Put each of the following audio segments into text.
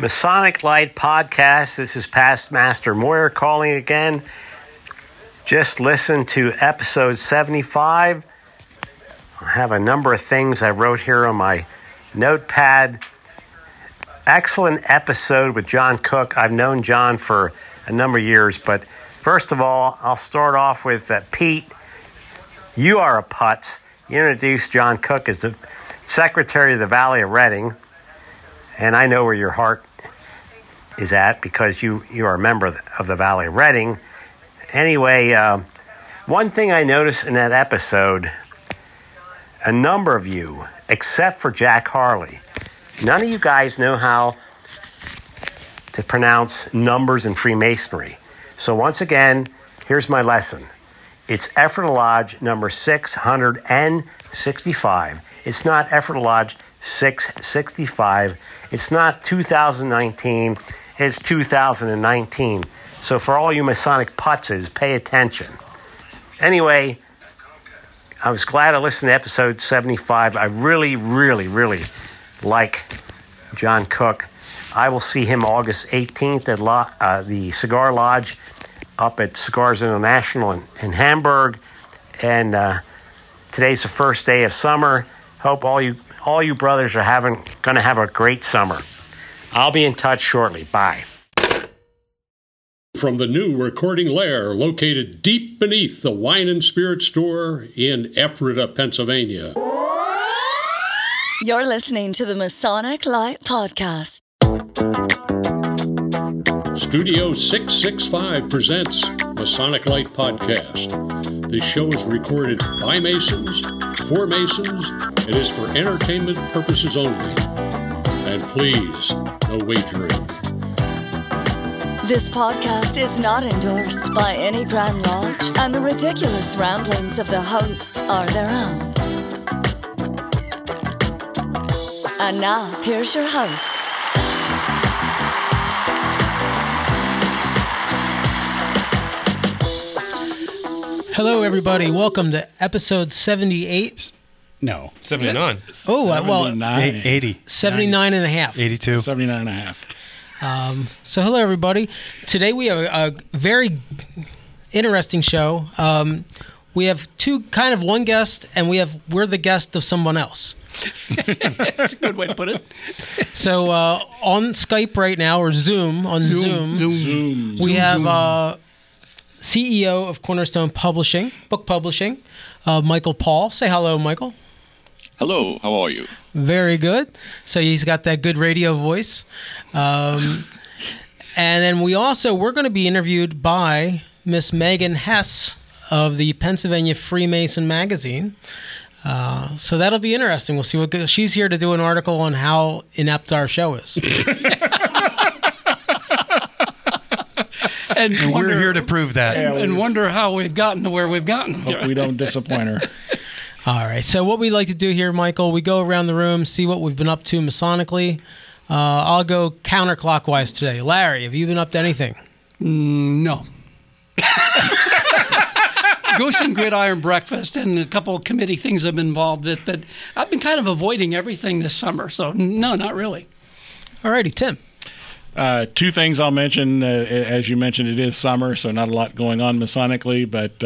Masonic Light Podcast. This is Past Master Moyer calling again. Just listen to episode 75. I have a number of things I wrote here on my notepad. Excellent episode with John Cook. I've known John for a number of years, but first of all, I'll start off with uh, Pete. You are a putz. You introduced John Cook as the secretary of the Valley of Reading, and I know where your heart is at because you, you are a member of the, Valley of Reading. Anyway, uh, one thing I noticed in that episode a number of you, except for Jack Harley, none of you guys know how to pronounce numbers in Freemasonry. So, once again, here's my lesson it's Ephrata Lodge number 665. It's not Ephrata Lodge 665. It's not 2019 is 2019. So for all you Masonic putzes, pay attention. Anyway, I was glad I listened to episode 75. I really, really, really like John Cook. I will see him August 18th at Lo- uh, the Cigar Lodge up at Cigars International in, in Hamburg. And uh, today's the first day of summer. Hope all you all you brothers are having going to have a great summer. I'll be in touch shortly. Bye. From the new recording lair located deep beneath the wine and spirit store in Ephrata, Pennsylvania. You're listening to the Masonic Light Podcast. Studio 665 presents Masonic Light Podcast. This show is recorded by Masons, for Masons. It is for entertainment purposes only. And please, no wagering. This podcast is not endorsed by any Grand Lodge, and the ridiculous ramblings of the hosts are their own. And now, here's your host. Hello, everybody. Welcome to episode 78. No. 79. Oh, uh, well, 79. 80, 79 and a half. 82. 79 and a half. So, hello, everybody. Today we have a, a very interesting show. Um, we have two kind of one guest, and we have we're the guest of someone else. That's a good way to put it. So uh, on Skype right now or Zoom on Zoom, Zoom. we have uh, CEO of Cornerstone Publishing, book publishing, uh, Michael Poll. Say hello, Michael. Hello, how are you? Very good. So he's got that good radio voice. Um, and then we also we're going to be interviewed by Miss Megan Hess of the Pennsylvania Freemason magazine. Uh, so that'll be interesting. We'll see what go- she's here to do an article on how inept our show is. And, And wonder, we're here to prove that. and wonder how we've gotten to where we've gotten. Hope we don't disappoint her. All right. So what we like to do here, Michael, we go around the room, see what we've been up to masonically. Uh, I'll go counterclockwise today. Larry, have you been up to anything? No. Goose and Gridiron Breakfast and a couple of committee things I've been involved with, but I've been kind of avoiding everything this summer. So, no, not really. All righty, Tim. Uh, two things I'll mention. Uh, as you mentioned, it is summer, so not a lot going on Masonically, but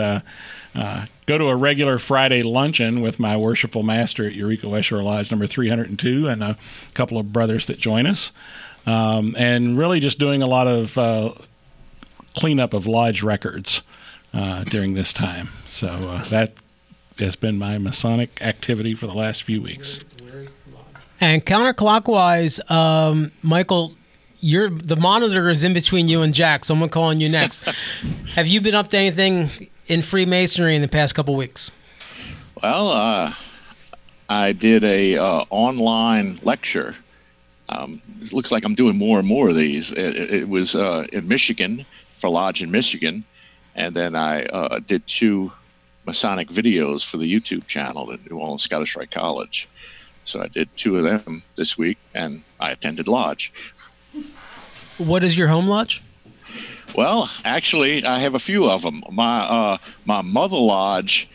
uh, go to a regular Friday luncheon with my worshipful master at Eureka West Shore Lodge number 302 and a couple of brothers that join us. Um, and really just doing a lot of uh, cleanup of lodge records uh, during this time. So uh, that has been my Masonic activity for the last few weeks. And counterclockwise, um, Michael, you're the monitor is in between you and Jack, so I'm calling you next. Have you been up to anything in Freemasonry in the past couple weeks? Well, uh, I did a uh, online lecture. Um, it looks like I'm doing more and more of these. It, it- was uh, in Michigan for Lodge in Michigan, and then I uh, did two Masonic videos for the YouTube channel at New Orleans Scottish Rite College. So I did two of them this week, and I attended Lodge. What is your home lodge? Well, actually, I have a few of them. My uh, my mother lodge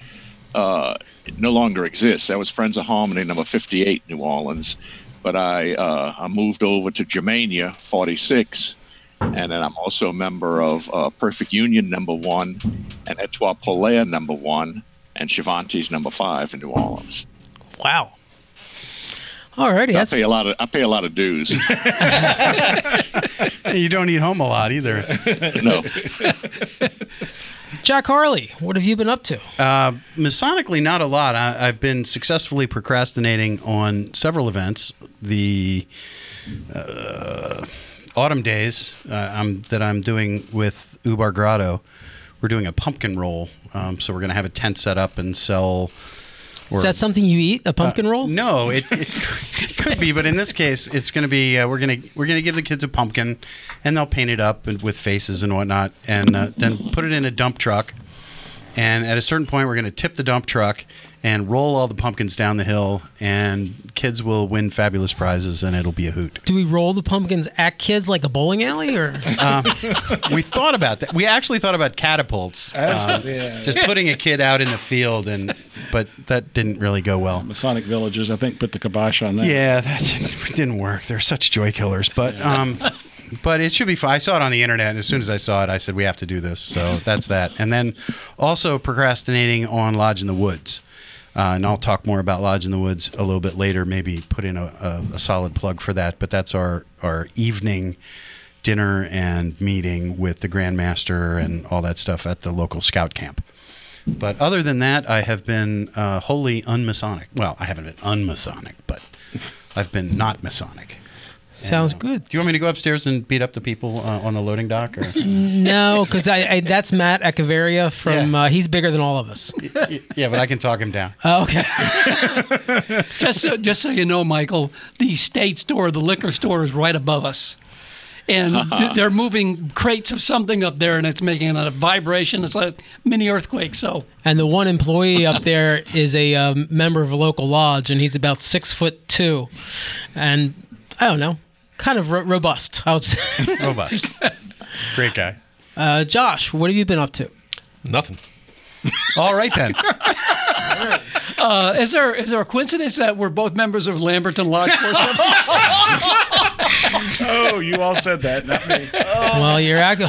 uh, no longer exists. That was Friends of Harmony, number fifty-eight, New Orleans, but I uh, I moved over to Germania 46, and then I'm also a member of uh, Perfect Union number one, and Etoile Polaire number one, and Cervantes number five in New Orleans. Wow. Alrighty, So I pay a lot of I pay a lot of dues. You don't eat home a lot either. no, Jack Harley. What have you been up to? Uh, Masonically, not a lot. I, I've been successfully procrastinating on several events. The uh, autumn days uh, I'm, that I'm doing with Ubar Grotto, we're doing a pumpkin roll. Um, so we're going to have a tent set up and sell. Is that something you eat? A pumpkin roll? No, it, it, it could be, but in this case, it's going to be uh, we're going to we're going to give the kids a pumpkin, and they'll paint it up and, with faces and whatnot, and uh, then put it in a dump truck. And at a certain point, we're going to tip the dump truck and roll all the pumpkins down the hill, and kids will win fabulous prizes, and it'll be a hoot. Do we roll the pumpkins at kids like a bowling alley, or we thought about that. We actually thought about catapults, uh, just putting a kid out in the field, and but that didn't really go well. Masonic Villages, I think, put the kibosh on that. Yeah, that didn't, didn't work. They're such joy killers, but um, but it should be fun. I saw it on the internet, and as soon as I saw it, I said we have to do this. So that's that. And then also procrastinating on Lodge in the Woods. Uh, and I'll talk more about Lodge in the Woods a little bit later. Maybe put in a, a, a solid plug for that. But that's our our evening dinner and meeting with the Grandmaster and all that stuff at the local scout camp. But other than that, I have been uh, wholly unmasonic. Well, I haven't been unmasonic, but I've been not Masonic. Sounds And, uh, good? Do you want me to go upstairs and beat up the people uh, on the loading dock? Or? No, because I, I that's Matt Echeverria from. Yeah. Uh, he's bigger than all of us. yeah, but I can talk him down. Oh, okay. Just so, just so you know, Michael, the state store, the liquor store, is right above us. And th- they're moving crates of something up there, and it's making a vibration. It's like mini earthquake. So And the one employee up there is a um, member of a local lodge, and he's about six foot two, and I don't know, kind of ro- robust. I would say. Robust. Great guy. Uh, Josh, what have you been up to? Nothing. All right then. uh, is there is there a coincidence that we're both members of Lamberton Lodge 476? Oh, you all said that, not me. Well, you're act-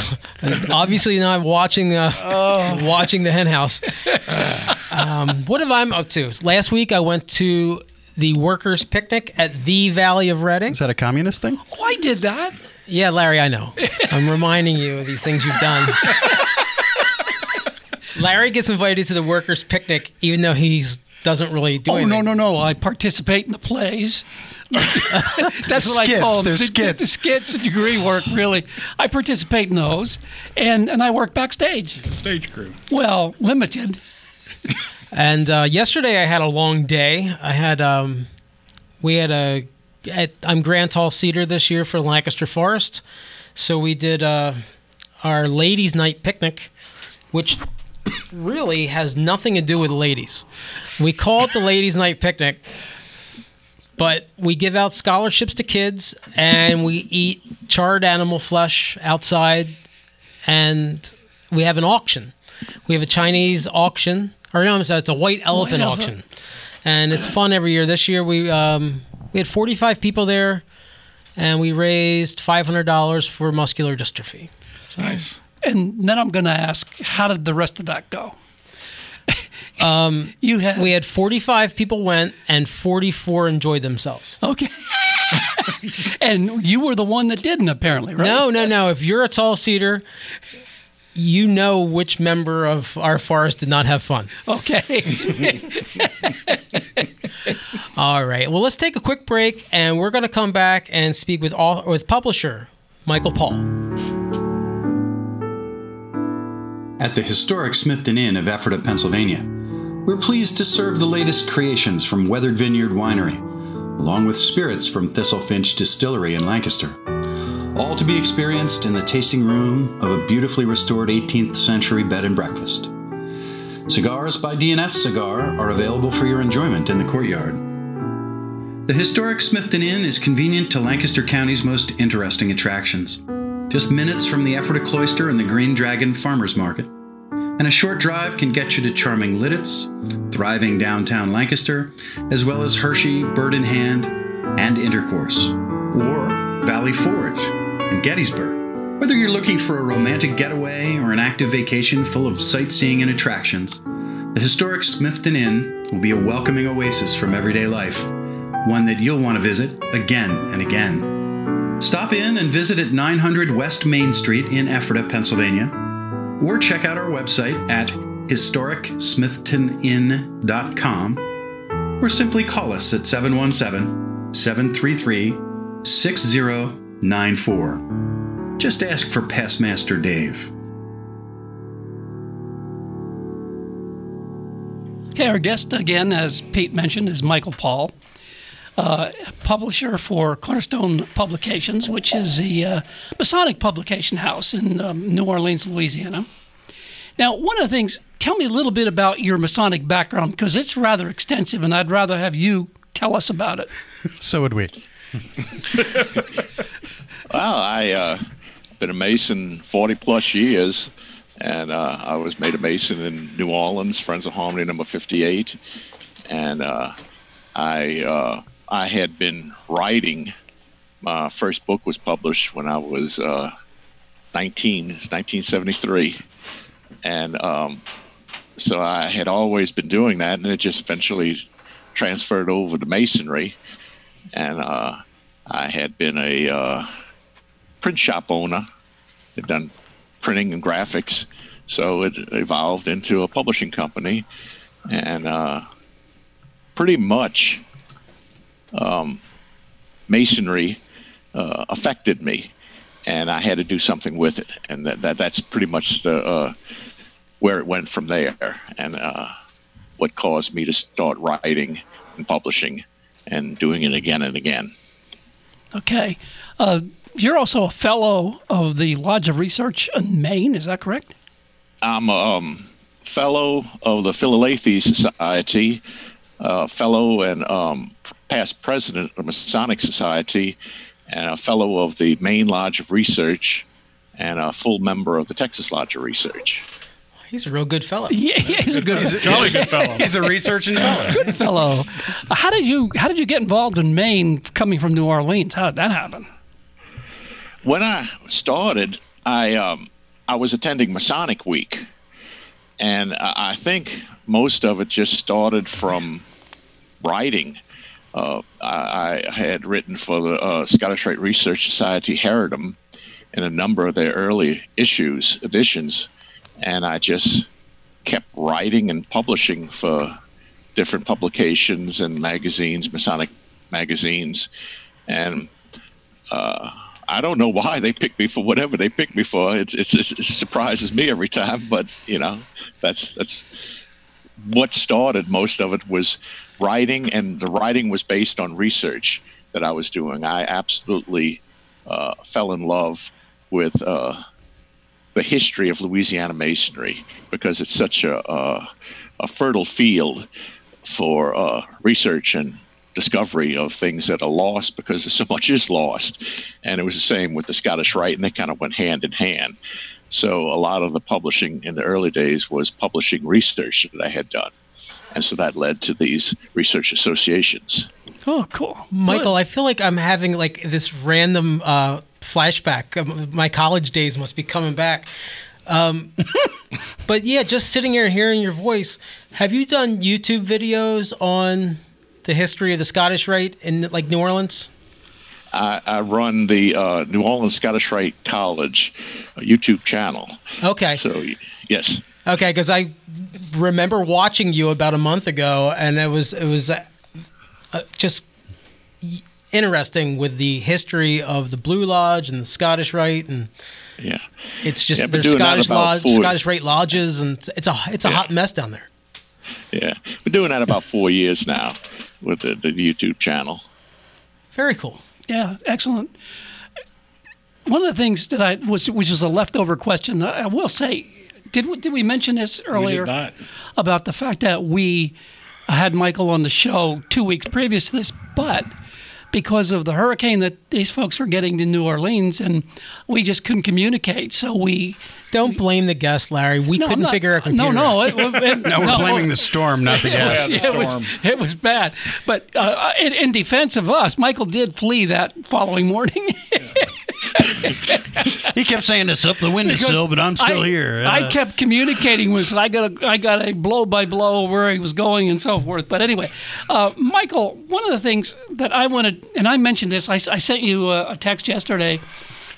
obviously not watching the watching the hen house. Um, what have I been up to? Last week I went to the workers' picnic at the Valley of Reading. Is that a communist thing? oh, I did that. Yeah, Larry, I know. I'm reminding you of these things you've done. Larry gets invited to the workers' picnic, even though he doesn't really do Oh anything. no no no! I participate in the plays. That's what I call them. they're the, the- skits. The, skits, degree work. Really, I participate in those, and and I work backstage. It's a stage crew. Well, limited. And uh, yesterday I had a long day. I had um, we had a at, I'm Grand Tall Cedar this year for Lancaster Forest, so we did uh, our ladies' night picnic, which really has nothing to do with ladies. We call it the ladies' night picnic, but we give out scholarships to kids and we eat charred animal flesh outside, and we have an auction. We have a Chinese auction, or no, I'm sorry, it's a white elephant elephant. auction, and it's fun every year. This year we um, we had 45 people there, and we raised $500 for muscular dystrophy. Nice. And then I'm going to ask, how did the rest of that go? um, you had We had 45 people went, and 44 enjoyed themselves. okay, and you were the one that didn't apparently, right? No, no, no. If you're a tall cedar, you know which member of our forest did not have fun. Okay. All right. Well, let's take a quick break, and we're going to come back and speak with all with publisher Michael Poll. At the historic Smithton Inn of Ephrata, Pennsylvania, we're pleased to serve the latest creations from Weathered Vineyard Winery, along with spirits from Thistlefinch Distillery in Lancaster. All to be experienced in the tasting room of a beautifully restored 18th century bed and breakfast. Cigars by DNS Cigar are available for your enjoyment in the courtyard. The historic Smithton Inn is convenient to Lancaster County's most interesting attractions. Just minutes from the Ephrata Cloister and the Green Dragon Farmers Market. And a short drive can get you to charming Lititz, thriving downtown Lancaster, as well as Hershey, Bird in Hand, and Intercourse, or Valley Forge in Gettysburg. Whether you're looking for a romantic getaway or an active vacation full of sightseeing and attractions, the historic Smithton Inn will be a welcoming oasis from everyday life, one that you'll want to visit again and again. Stop in and visit at 900 West Main Street in Ephrata, Pennsylvania, or check out our website at historicsmithtoninn.com, or simply call us at 717 733 6094. Just ask for Pastmaster Dave. Okay, our guest again, as Pete mentioned, is Michael Poll, uh, publisher for Cornerstone Publications, which is the uh, Masonic publication house in um, New Orleans, Louisiana. Now, one of the things, tell me a little bit about your Masonic background because it's rather extensive, and I'd rather have you tell us about it. So would we. Well, I uh, been a Mason 40 plus years, and uh, I was made a Mason in New Orleans, Friends of Harmony number 58, and uh, I uh, I had been writing. My first book was published when I was uh, 19, it's 1973, and um, so I had always been doing that, and it just eventually transferred over to Masonry, and uh, I had been a uh, print shop owner. Had done printing and graphics, so it evolved into a publishing company, and uh, pretty much um, masonry uh, affected me, and I had to do something with it, and that, that that's pretty much the uh, where it went from there, and uh, what caused me to start writing and publishing and doing it again and again. Okay. Uh, you're also a fellow of the Lodge of Research in Maine, is that correct? I'm a um, fellow of the Philalethes Society, uh, fellow and um, past president of the Masonic Society, and a fellow of the Maine Lodge of Research, and a full member of the Texas Lodge of Research. He's a real good fellow. Yeah, yeah he's a good, He's a, Jolly good fellow. he's a researching fellow. good fellow. How did you How did you get involved in Maine, coming from New Orleans? How did that happen? When I started, I um, I was attending Masonic Week, and I I think most of it just started from writing. Uh, I, I had written for the uh, Scottish Rite Research Society Heredom in a number of their early issues editions, and I just kept writing and publishing for different publications and magazines, Masonic magazines, and uh, I don't know why they picked me for whatever they picked me for. It's, it's, it surprises me every time, but you know, that's that's what started most of it was writing, and the writing was based on research that I was doing. I absolutely uh, fell in love with uh, the history of Louisiana Masonry because it's such a, a, a fertile field for uh, research and discovery of things that are lost because so much is lost. And it was the same with the Scottish Rite, and they kind of went hand in hand. So a lot of the publishing in the early days was publishing research that I had done. And so that led to these research associations. Oh, cool, Michael, Good. I feel like I'm having like this random uh, flashback. Um, My college days must be coming back. Um, but yeah, just sitting here and hearing your voice. Have you done YouTube videos on the history of the Scottish Rite in like New Orleans? I, I run the uh, New Orleans Scottish Rite College uh, YouTube channel. Okay. So, yes. Okay, because I remember watching you about a month ago, and it was it was uh, uh, just interesting with the history of the Blue Lodge and the Scottish Rite, and Yeah. it's just Yeah, there's Scottish lodge, four- Scottish Rite lodges, and it's a it's a Yeah. hot mess down there. Yeah. Been doing that about four years now with the, the YouTube channel. Very cool. Yeah, excellent. One of the things that I was, which was a leftover question, I will say, did we, did we mention this earlier did not. about the fact that we had Michael on the show two weeks previous to this, but because of the hurricane that these folks were getting to New Orleans, and we just couldn't communicate. So we Don't blame the guest, Larry. We no, couldn't not- figure a computer. No, no, it, it, No, we're no. blaming the storm, not the It was. Yeah, the it, was, it was bad. But uh, in, in defense of us, Michael did flee that following morning. He kept saying it's up the windowsill, but I'm still I, here. I Uh, kept communicating with. I got a, I got a blow by blow where he was going and so forth. But anyway, uh, Michael, one of the things that I wanted, and I mentioned this, I, I sent you a, a text yesterday,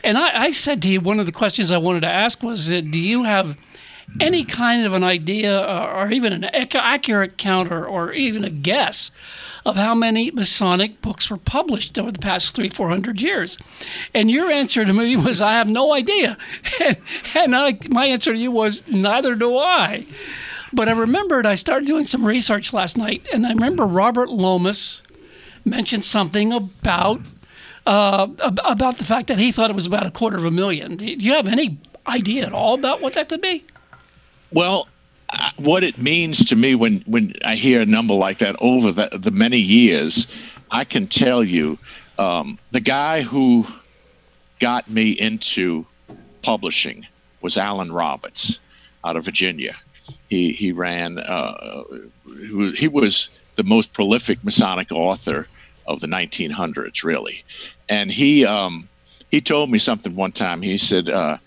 and I, I said to you one of the questions I wanted to ask was, uh, do you have any kind of an idea or, or even an accurate count or, or even a guess of how many Masonic books were published over the past three, four hundred years? And your answer to me was, I have no idea. And, and I, my answer to you was, neither do I. But I remembered I started doing some research last night, and I remember Robert Lomas mentioned something about uh, about the fact that he thought it was about a quarter of a million. Do you have any idea at all about what that could be? Well, uh, what it means to me when when I hear a number like that over the, the many years, I can tell you, um, the guy who got me into publishing was Allen Roberts out of Virginia. He he ran. Uh, he was- he was the most prolific Masonic author of the 1900s, really, and he um, he told me something one time. He said, uh,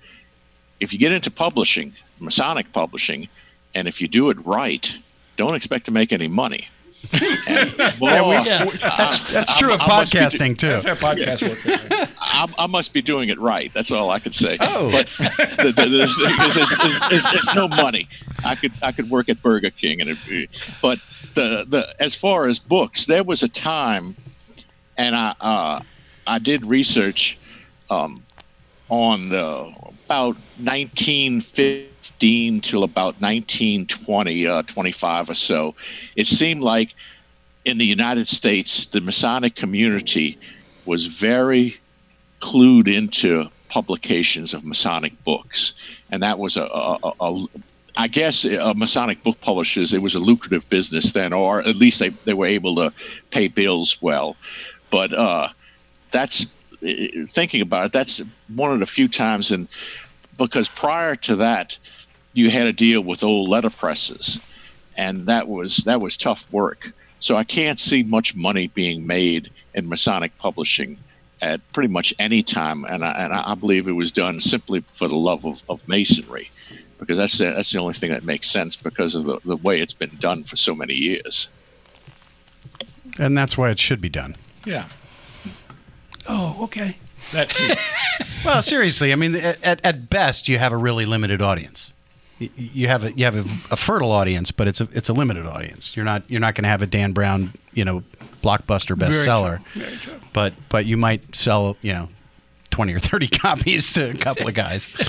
"If you get into publishing, Masonic publishing, and if you do it right, don't expect to make any money." And, boy, Yeah. that's that's true of I must be do- podcasting too. That's how podcasts work. I, I must be doing it right. That's all I could say. Oh. but the, the, the, it's no money. I could I could work at Burger King, and it'd be, but the the as far as books, there was a time, and I uh, I did research um, on the about 1915 till about 1920, uh, 25 or so. It seemed like in the United States, the Masonic community was very clued into publications of Masonic books, and that was a, a, a, a I guess uh, Masonic book publishers. It was a lucrative business then, or at least they, they were able to pay bills well. But uh, that's uh, thinking about it. That's one of the few times, and because prior to that, you had to deal with old letterpresses, and that was that was tough work. So I can't see much money being made in Masonic publishing at pretty much any time, and I, and I believe it was done simply for the love of, of masonry, because that's the, that's the only thing that makes sense because of the, the way it's been done for so many years. And that's why it should be done. Yeah. Oh, okay. That. Well, seriously, I mean, at, at- at best, you have a really limited audience. Y- You have a you have a, a fertile audience, but it's a it's a limited audience. You're not you're not going to have a Dan Brown, you know, blockbuster bestseller, but but you might sell you know twenty or thirty copies to a couple of guys.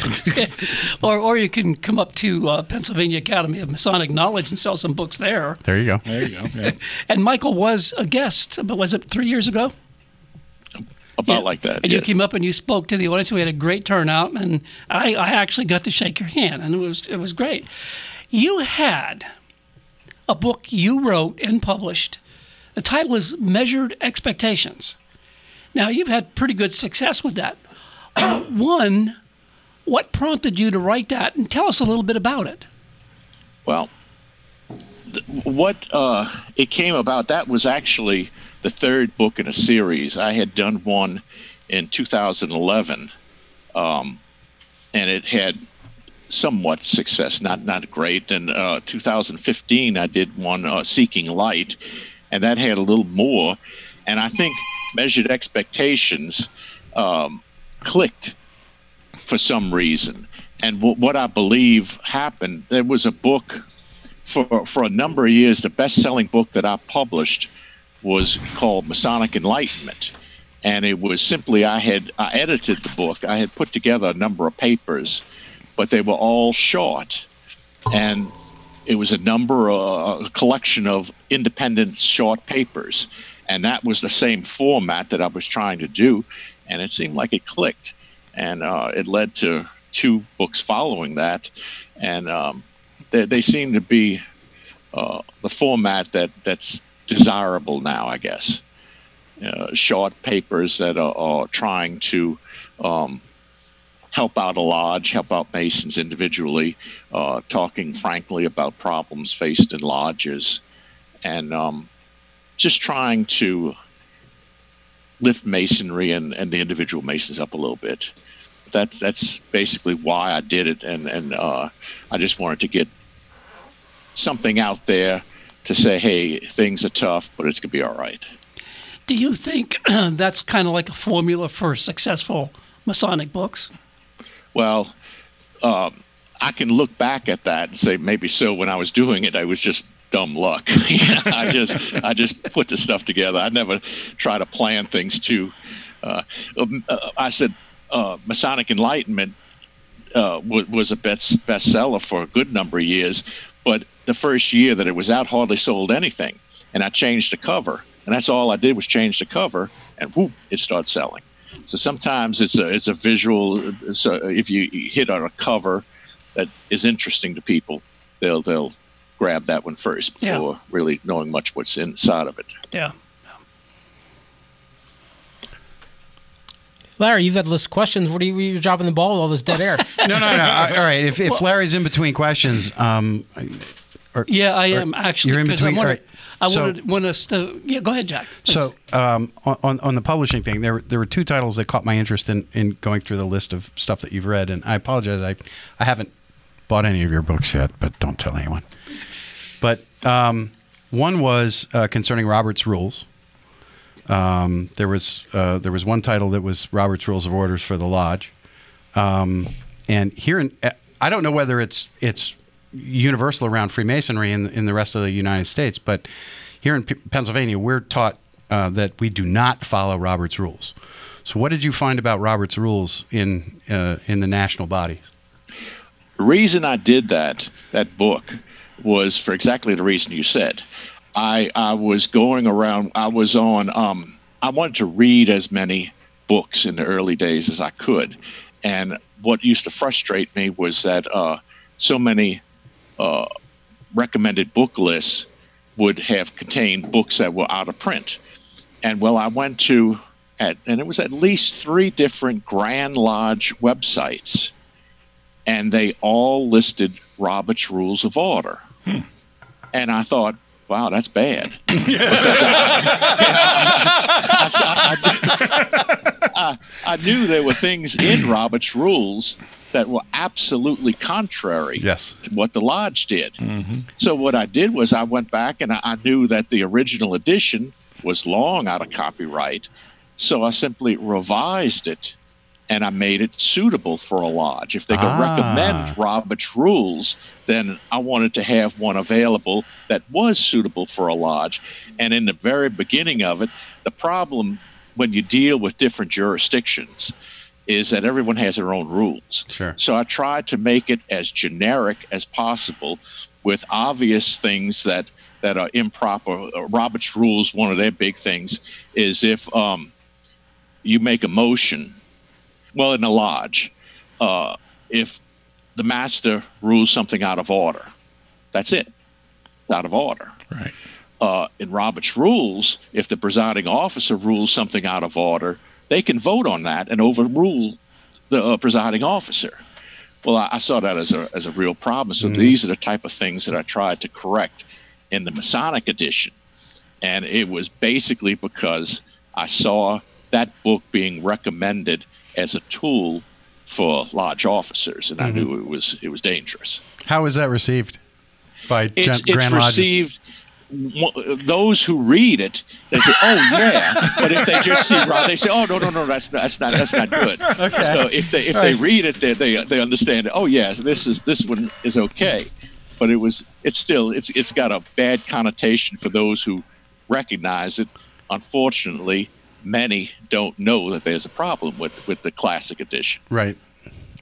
Or, or you can come up to uh, Pennsylvania Academy of Masonic Knowledge and sell some books there. There you go. There you go. Yeah. And Michael was a guest, but was it three years ago? About Yeah. like that. And you came up and you spoke to the audience. We had a great turnout, and I, I actually got to shake your hand, and it was it was great. You had a book you wrote and published. The title is Measured Expectations. Now you've had pretty good success with that. One, what prompted you to write that, and tell us a little bit about it. Well, what uh, it came about, that was actually the third book in a series. I had done one in 2011, um, and it had somewhat success, not not great. And uh, 2015, I did one, uh, Seeking Light, and that had a little more. And I think Measured Expectations um, clicked for some reason. And w- what I believe happened, there was a book for for a number of years. The best-selling book that I published was called Masonic Enlightenment, and it was simply I had I edited the book. I had put together a number of papers, but they were all short, and it was a number uh, a collection of independent short papers, and that was the same format that I was trying to do, and it seemed like it clicked, and uh, it led to two books following that, and um, they, they seem to be uh, the format that that's desirable now, I guess. uh, short papers that are, are trying to um, help out a lodge, help out Masons individually, uh, talking frankly about problems faced in lodges, and um, just trying to lift Masonry and, and the individual Masons up a little bit. That's that's basically why I did it, and and uh, I just wanted to get something out there to say, hey, things are tough, but it's gonna be all right. Do you think that's kind of like a formula for successful Masonic books? Well, um, I can look back at that and say maybe so. When I was doing it, I was just dumb luck. I just I just put the stuff together. I never try to plan things too. Uh, um, uh, I said uh, Masonic Enlightenment uh, was, was a best bestseller for a good number of years, but the first year that it was out, hardly sold anything. And I changed the cover, and that's all I did was change the cover, and whoop, it started selling. So sometimes it's a it's a visual. So if you hit on a cover that is interesting to people, they'll they'll grab that one first before Yeah. really knowing much what's inside of it. Yeah. Larry, you've had a list of questions. What are you, you're dropping the ball with all this dead air? No, no, no. I- all right. If, if Larry's in between questions, um, Yeah, I Or- am actually you're in because I between- wanted, all right. I So- wanted, want us to. Yeah, go ahead, Jack. please. So um, on on the publishing thing, there there were two titles that caught my interest in, in going through the list of stuff that you've read, and I apologize, I I haven't bought any of your books yet, but don't tell anyone. But um, one was uh, concerning Robert's Rules. Um, there was uh, there was one title that was Robert's Rules of Orders for the Lodge, um, and here in I don't know whether it's it's universal around Freemasonry in in the rest of the United States, but here in P- Pennsylvania, we're taught uh, that we do not follow Robert's rules. So, what did you find about Robert's rules in uh, in the national body? The reason I did that that book was for exactly the reason you said. I I was going around. I was on. Um, I wanted to read as many books in the early days as I could, and what used to frustrate me was that uh, so many uh, recommended book lists would have contained books that were out of print. And well, I went to at and it was at least three different Grand Lodge websites and they all listed Robert's Rules of Order. And I thought, wow, that's bad. I, knew there were things in Robert's Rules that were absolutely contrary Yes. to what the lodge did. Mm-hmm. So what I did was I went back and I knew that the original edition was long out of copyright. So I simply revised it and I made it suitable for a lodge. If they could Ah. recommend Robert's rules, then I wanted to have one available that was suitable for a lodge. And in the very beginning of it, the problem when you deal with different jurisdictions is that everyone has their own rules. Sure. So I tried to make it as generic as possible with obvious things that that are improper. Uh, Robert's rules, one of their big things is if um, you make a motion, well, in a lodge, uh, if the master rules something out of order, that's it, It's out of order. Right. Uh, in Robert's rules, if the presiding officer rules something out of order, they can vote on that and overrule the uh, presiding officer. Well, I, I saw that as a as a real problem. So these are the type of things that I tried to correct in the Masonic edition, and it was basically because I saw that book being recommended as a tool for lodge officers, and I knew mm-hmm. it was it was dangerous. How was that received by It's, gen- it's Grand Lodges? received. Those who read it, they say, "Oh yeah," but if they just see Rob, they say, "Oh no, no, no, that's not, that's not, that's not good." okay. So if they if they read it, they, they they understand. Oh yes, this is this one is okay, but it was it's still it's it's got a bad connotation for those who recognize it. Unfortunately, many don't know that there's a problem with with the classic edition. Right.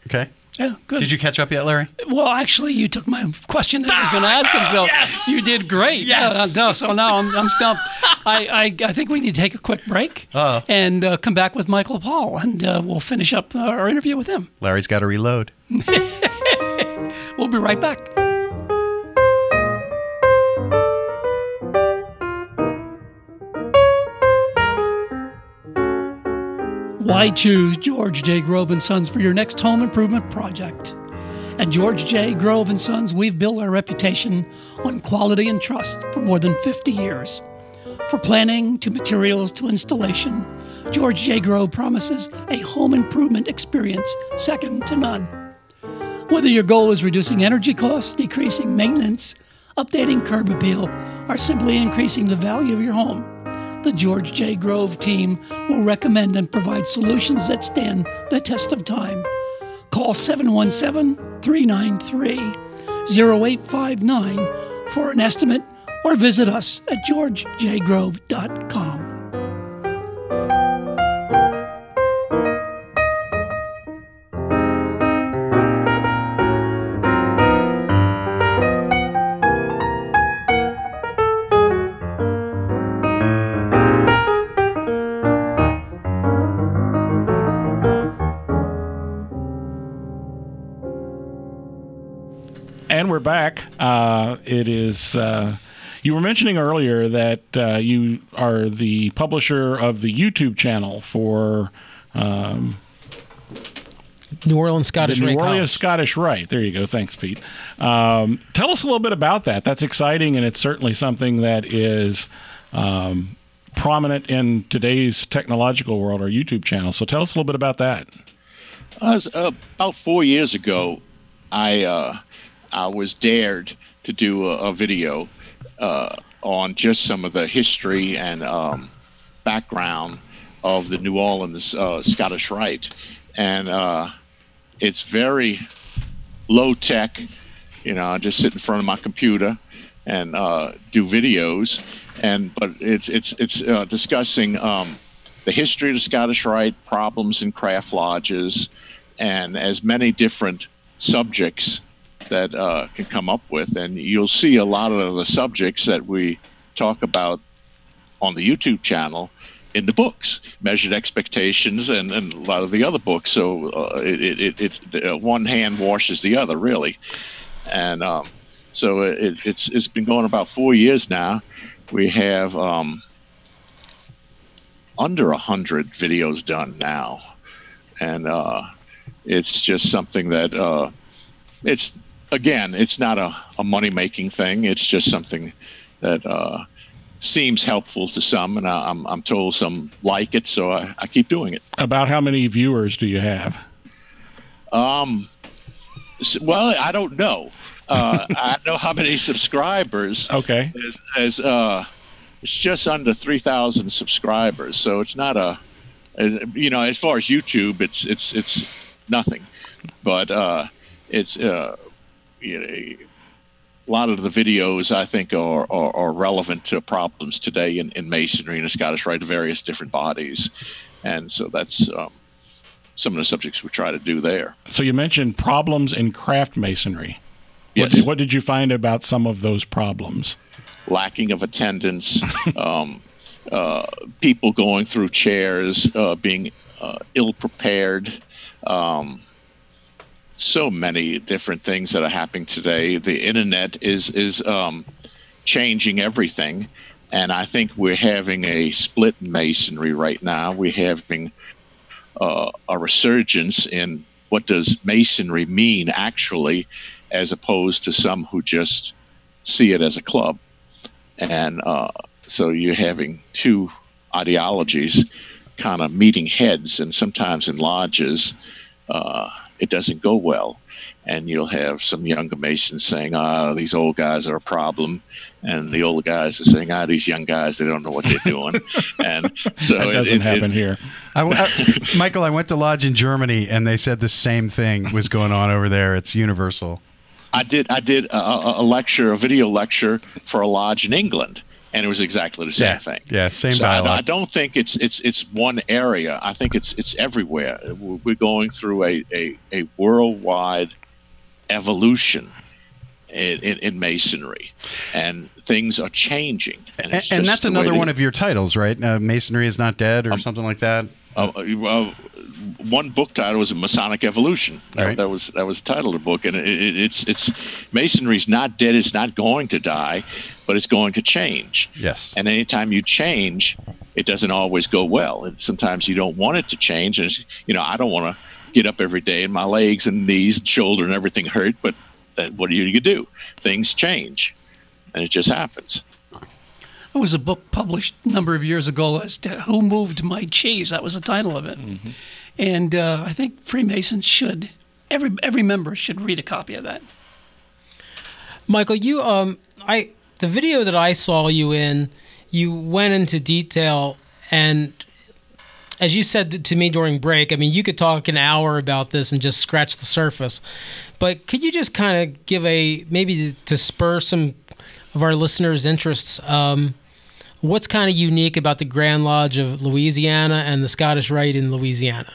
Okay. Yeah, good. Did you catch up yet, Larry? Well, actually, you took my question that I was going to ask him. So yes! you did great. Yes. Uh, no, so now I'm, I'm stumped. I, I, I think we need to take a quick break Uh-oh. and uh, come back with Michael Poll, and uh, we'll finish up our interview with him. Larry's got to reload. We'll be right back. Why choose George J. Grove and Sons for your next home improvement project? At George J. Grove and Sons, we've built our reputation on quality and trust for more than 50 years. For planning to materials to installation, George J. Grove promises a home improvement experience second to none. Whether your goal is reducing energy costs, decreasing maintenance, updating curb appeal, or simply increasing the value of your home, the George J. Grove team will recommend and provide solutions that stand the test of time. Call 717 393 0859 for an estimate or visit us at georgejgrove.com. back. Uh, it is. Uh, you were mentioning earlier that uh, you are the publisher of the YouTube channel for um, New Orleans Scottish the New Rite Orleans College. Scottish Rite. There you go. Thanks, Pete. Um, tell us a little bit about that. That's exciting, and it's certainly something that is um, prominent in today's technological world. Our YouTube channel. So tell us a little bit about that. Uh, about four years ago, I uh, I was dared to do a, a video uh, on just some of the history and um, background of the New Orleans uh, Scottish Rite, and uh, it's very low tech. You know, I just sit in front of my computer and uh, do videos, and but it's it's it's uh, discussing um, the history of the Scottish Rite, problems in craft lodges, and as many different subjects that uh, can come up with. And you'll see a lot of the subjects that we talk about on the YouTube channel in the books, Measured Expectations, and, and a lot of the other books. So uh, it, it, it, uh, one hand washes the other, really. And um, so it, it's it's been going about four years now. We have um, under a hundred videos done now, and uh, it's just something that uh, it's again, it's not a, a money making thing. It's just something that uh, seems helpful to some, and I, I'm I'm told some like it, so I, I keep doing it. About how many viewers do you have? Um, well, I don't know. Uh, I know how many subscribers. Okay. As, as uh, it's just under three thousand subscribers, so it's not a, you know, as far as YouTube, it's it's it's nothing, but uh, it's uh, you know, a lot of the videos I think are, are, are relevant to problems today in, in masonry and the Scottish Rite, various different bodies, and so that's um, some of the subjects we try to do there. So you mentioned problems in craft masonry. What, Yes. did, what did you find about some of those problems? lacking of attendance, um, uh, people going through chairs, uh, being uh, ill prepared. Um, so many different things that are happening today. The internet is is um, changing everything, and I think we're having a split masonry right now. We're having uh, a resurgence in what does masonry mean actually, as opposed to some who just see it as a club and uh, so you're having two ideologies kind of meeting heads and sometimes in lodges uh, it doesn't go well and you'll have some younger masons saying ah these old guys are a problem and the older guys are saying ah these young guys they don't know what they're doing and so That it- doesn't it- happen it- here. I, I- Michael, I went to lodge in Germany, and they said the same thing was going on over there. It's universal. I did I did a, a a lecture, a video lecture for a lodge in England, and it was exactly the same Yeah. thing. Yeah, same so I- I, don't think it's it's it's one area. I think it's it's everywhere. We're going through a a, a worldwide evolution in, in, in masonry, and things are changing. And, And, and that's another one of your titles, right? Uh, Masonry is not dead, or something like that. uh, uh, one book title was Masonic Evolution. All right. That was that was the title of the book, and it, it, it's it's masonry's not dead. It's not going to die, but it's going to change. Yes. And anytime you change, it doesn't always go well. And sometimes you don't want it to change. And, you know, I don't want to get up every day and my legs and knees and shoulder and everything hurt, but that, what are you going to do? Things change, and it just happens. There was a book published a number of years ago as to Who Moved My Cheese. That was the title of it. Mm-hmm. And uh, I think Freemasons should, every, every member should read a copy of that. Michael, you, um, I, the video that I saw you in, you went into detail and as you said to me during break, I mean, you could talk an hour about this and just scratch the surface. But could you just kind of give a maybe to spur some of our listeners' interests? Um, what's kind of unique about the Grand Lodge of Louisiana and the Scottish Rite in Louisiana?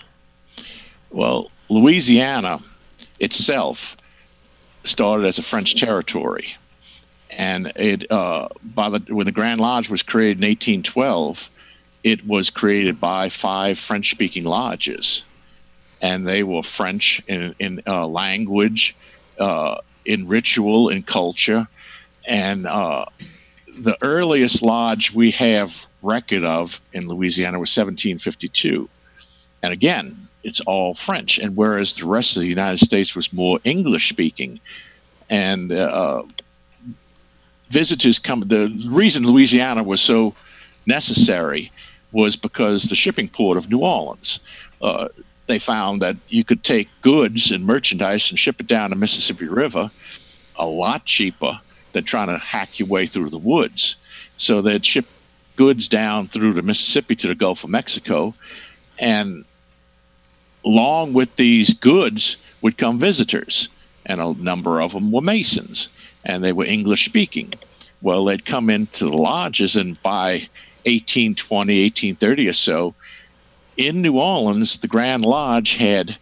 Well, Louisiana itself started as a French territory, and it uh, by the when the Grand Lodge was created in 1812 it was created by five French speaking lodges. And they were French in, in uh, language, uh, in ritual, in culture. And uh, the earliest lodge we have record of in Louisiana was 1752. And again, it's all French. And whereas the rest of the United States was more English speaking, and uh, visitors come, the reason Louisiana was so necessary was because the shipping port of New Orleans. Uh, they found that you could take goods and merchandise and ship it down the Mississippi River a lot cheaper than trying to hack your way through the woods. So they'd ship goods down through the Mississippi to the Gulf of Mexico, and along with these goods would come visitors, and a number of them were Masons, and they were English speaking. Well, they'd come into the lodges and by 1820, 1830 or so, in New Orleans, the Grand Lodge had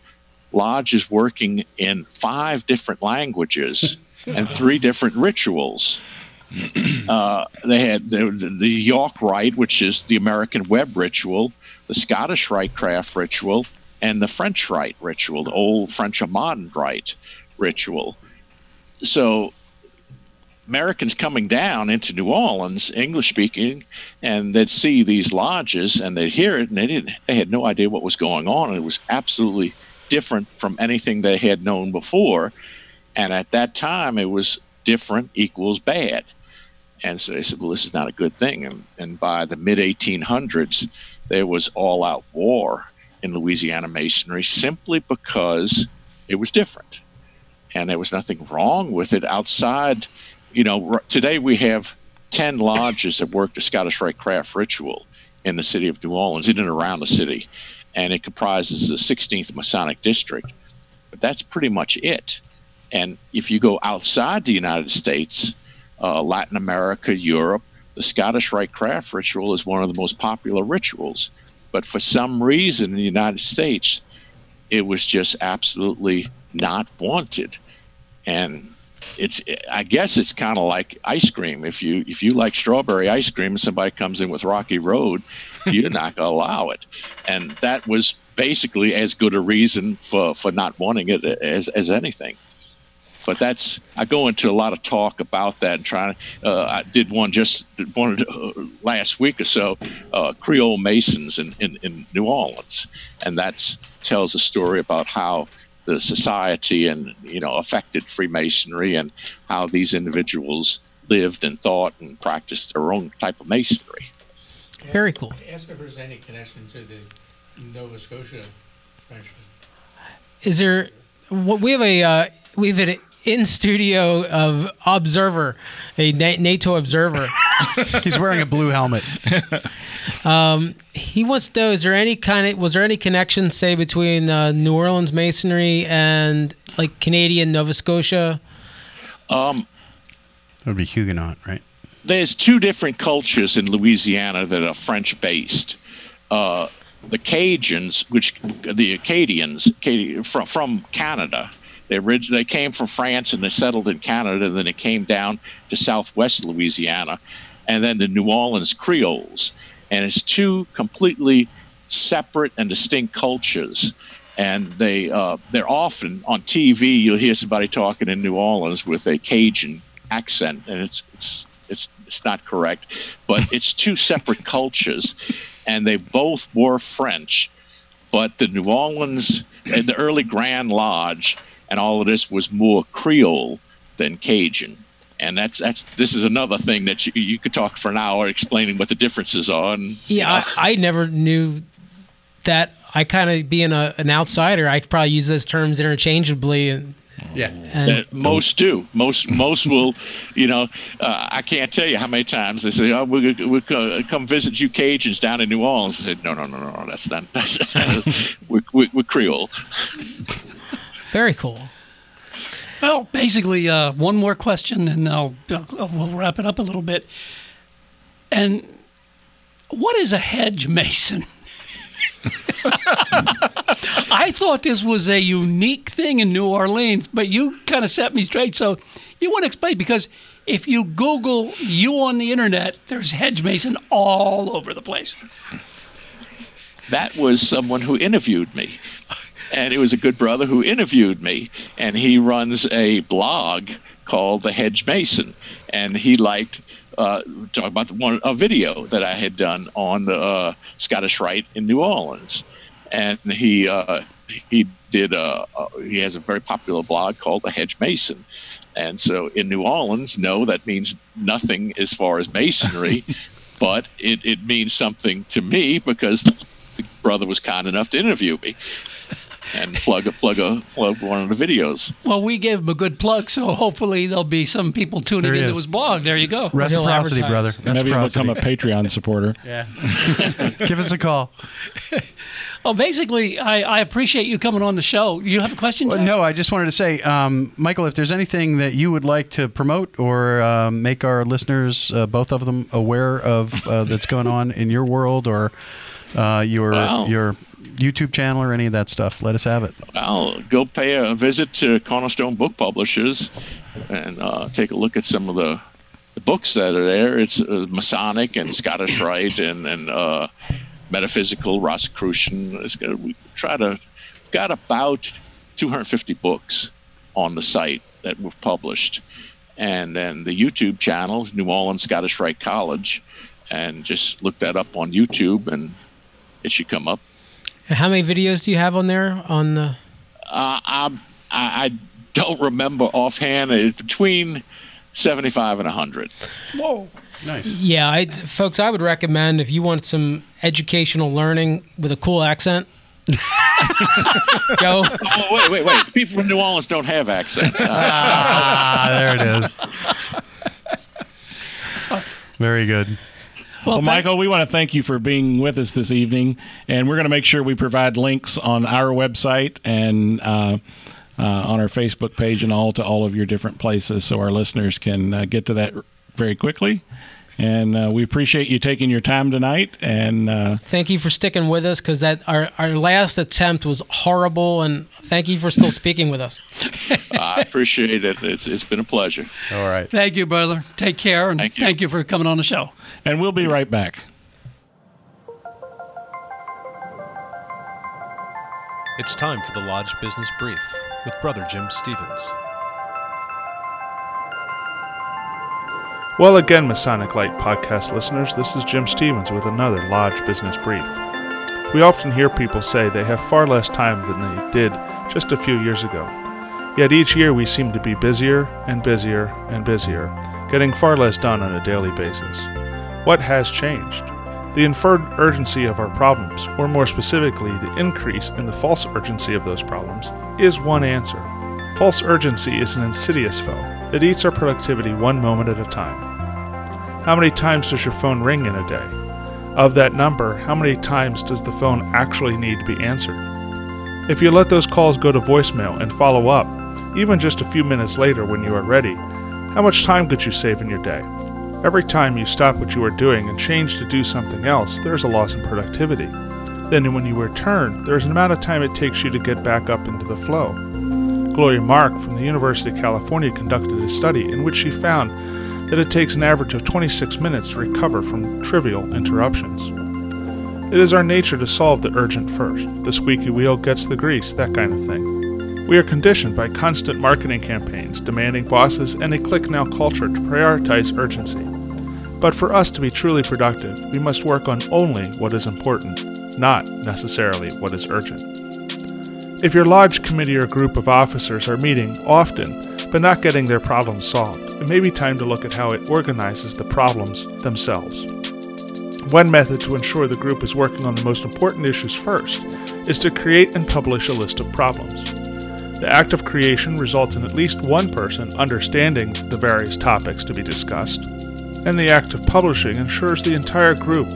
lodges working in five different languages and three different rituals. Uh, they had the, the, York Rite, which is the American Webb ritual, the Scottish Rite craft ritual, and the French Rite ritual, the old French modern Rite ritual. So Americans coming down into New Orleans, English speaking, and they'd see these lodges and they'd hear it and they didn't they had no idea what was going on. It was absolutely different from anything they had known before. And at that time it was different equals bad. And so they said, Well, this is not a good thing. And and by the mid eighteen hundreds there was all out war in Louisiana Masonry simply because it was different. And there was nothing wrong with it outside you know, today we have 10 lodges that work the Scottish Rite Craft ritual in the city of New Orleans, in and around the city, and it comprises the 16th Masonic District. But that's pretty much it. And if you go outside the United States, uh, Latin America, Europe, the Scottish Rite Craft ritual is one of the most popular rituals. But for some reason in the United States, it was just absolutely not wanted. And it's I guess it's kind of like ice cream. If you if you like strawberry ice cream and somebody comes in with Rocky Road, you're not going to allow it. And that was basically as good a reason for for not wanting it as as anything. But that's I go into a lot of talk about that and trying. Uh, I did one just one uh, last week or so, uh, Creole Masons in, in in New Orleans, and that tells a story about how the society and you know affected Freemasonry and how these individuals lived and thought and practiced their own type of masonry. Very cool. Ask if there's any connection to the Nova Scotia Frenchmen. Is there? We have a uh, we have an in studio of observer, a NATO observer. He's wearing a blue helmet. um, he wants to know: Is there any kind of was there any connection, say, between uh, New Orleans Masonry and like Canadian Nova Scotia? Um, that would be Huguenot, right? There's two different cultures in Louisiana that are French based. Uh, the Cajuns, which the Acadians from from Canada, they originally came from France and they settled in Canada, and then they came down to Southwest Louisiana, and then the New Orleans Creoles, and it's two completely separate and distinct cultures. And they uh, they're often on TV. You'll hear somebody talking in New Orleans with a Cajun accent, and it's it's it's it's not correct, but it's two separate cultures, and they both were French. But the New Orleans and the early Grand Lodge and all of this was more Creole than Cajun. And that's that's this is another thing that you, you could talk for an hour explaining what the differences are. And, you Yeah, know, I, I never knew that. I kind of being a, an outsider, I could probably use those terms interchangeably. And, Yeah. and Uh, most do. Most most will, you know. Uh, I can't tell you how many times they say, "Oh, we'll, we'll come visit you Cajuns down in New Orleans." I said, "No, no, no, no, that's not. That's, we're, we're, we're Creole." Very cool. Well, basically, uh, one more question, and I'll, I'll we'll wrap it up a little bit. And what is a hedge mason? I thought this was a unique thing in New Orleans, but you kind of set me straight. So you want to explain because if you Google you on the internet, there's hedge mason all over the place. that was someone who interviewed me. And it was a good brother who interviewed me. And he runs a blog called The Hedge Mason. And he liked uh, talk about the one a video that I had done on the uh, Scottish Rite in New Orleans. And he uh, he did uh, uh, he has a very popular blog called The Hedge Mason. And so in New Orleans, no, that means nothing as far as masonry, but it, it means something to me because the brother was kind enough to interview me and plug a plug a plug one of the videos. Well, we gave him a good plug, so hopefully there'll be some people tuning There he into his blog. There you go. Reciprocity, advertise. brother. Maybe become a Patreon supporter. Yeah. Give us a call. Well, basically, I, I appreciate you coming on the show. You have a question? Well, no, I just wanted to say, um, Michael, if there's anything that you would like to promote or um, make our listeners, uh, both of them, aware of uh, that's going on in your world or uh, your Wow. your YouTube channel or any of that stuff, let us have it. I'll go pay a visit to Cornerstone Book Publishers and uh, take a look at some of the, the books that are there. It's uh, Masonic and Scottish Rite and and uh, Metaphysical Rosicrucian. It's we try to we've got about 250 books on the site that we've published, and then the YouTube channels New Orleans Scottish Rite College, and just look that up on YouTube and it should come up. How many videos do you have on there? On the Uh, I, I I don't remember offhand. It's between 75 and 100. Whoa. Nice. yeah, I, folks, I would recommend if you want some educational learning with a cool accent. go. Oh, wait, wait, wait. People from New Orleans don't have accents. Uh, Ah, there it is. Very good. Well, thank- Michael, we want to thank you for being with us this evening, and we're going to make sure we provide links on our website and uh, uh, on our Facebook page and all to all of your different places, so our listeners can uh, get to that very quickly. And uh, we appreciate you taking your time tonight. And uh, Thank you for sticking with us because that our, our last attempt was horrible, and thank you for still speaking with us. I appreciate it. It's, it's been a pleasure. All right. Thank you, brother. Take care, and Thank thank you. you, for coming on the show. and we'll be right back. It's time for the Lodge Business Brief with Brother Jim Stevens. Well, again, Masonic Light podcast listeners, this is Jim Stevens with another Lodge Business Brief. We often hear people say they have far less time than they did just a few years ago. Yet each year we seem to be busier and busier and busier, getting far less done on a daily basis. What has changed? The inferred urgency of our problems, or more specifically, the increase in the false urgency of those problems, is one answer. False urgency is an insidious foe that eats our productivity one moment at a time. How many times does your phone ring in a day? Of that number, how many times does the phone actually need to be answered? If you let those calls go to voicemail and follow up, even just a few minutes later when you are ready, how much time could you save in your day? Every time you stop what you are doing and change to do something else, there is a loss in productivity. Then, when you return, there is an amount of time it takes you to get back up into the flow. Gloria Mark from the University of California conducted a study in which she found that it takes an average of 26 minutes to recover from trivial interruptions. It is our nature to solve the urgent first. The squeaky wheel gets the grease, that kind of thing. We are conditioned by constant marketing campaigns demanding bosses and a click now culture to prioritize urgency. But for us to be truly productive, we must work on only what is important, not necessarily what is urgent. If your lodge committee or group of officers are meeting often but not getting their problems solved, it may be time to look at how it organizes the problems themselves. One method to ensure the group is working on the most important issues first is to create and publish a list of problems. The act of creation results in at least one person understanding the various topics to be discussed, and the act of publishing ensures the entire group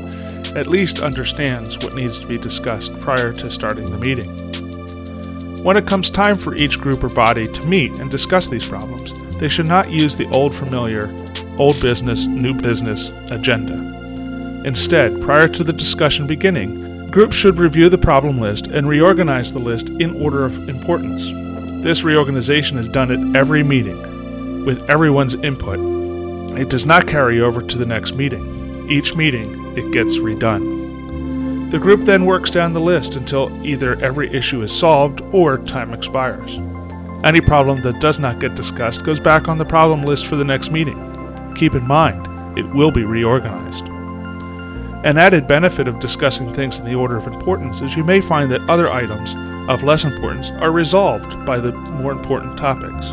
at least understands what needs to be discussed prior to starting the meeting. When it comes time for each group or body to meet and discuss these problems, they should not use the old familiar, old business, new business agenda. Instead, prior to the discussion beginning, groups should review the problem list and reorganize the list in order of importance. This reorganization is done at every meeting, with everyone's input. It does not carry over to the next meeting. Each meeting, it gets redone. The group then works down the list until either every issue is solved or time expires. Any problem that does not get discussed goes back on the problem list for the next meeting. Keep in mind, it will be reorganized. An added benefit of discussing things in the order of importance is you may find that other items of less importance are resolved by the more important topics.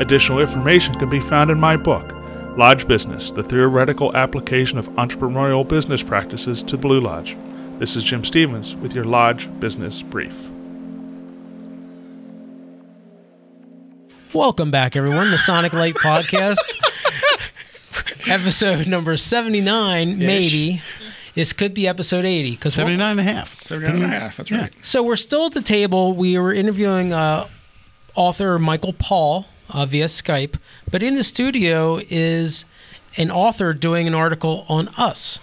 Additional information can be found in my book, Lodge Business The Theoretical Application of Entrepreneurial Business Practices to Blue Lodge. This is Jim Stevens with your Lodge Business Brief. Welcome back, everyone. Masonic Light Podcast, episode number 79, maybe. This could be episode 80. Because 79 and a half. 79 and a half, that's right. So we're still at the table. We were interviewing uh, author Michael Poll uh, via Skype, but in the studio is an author doing an article on us.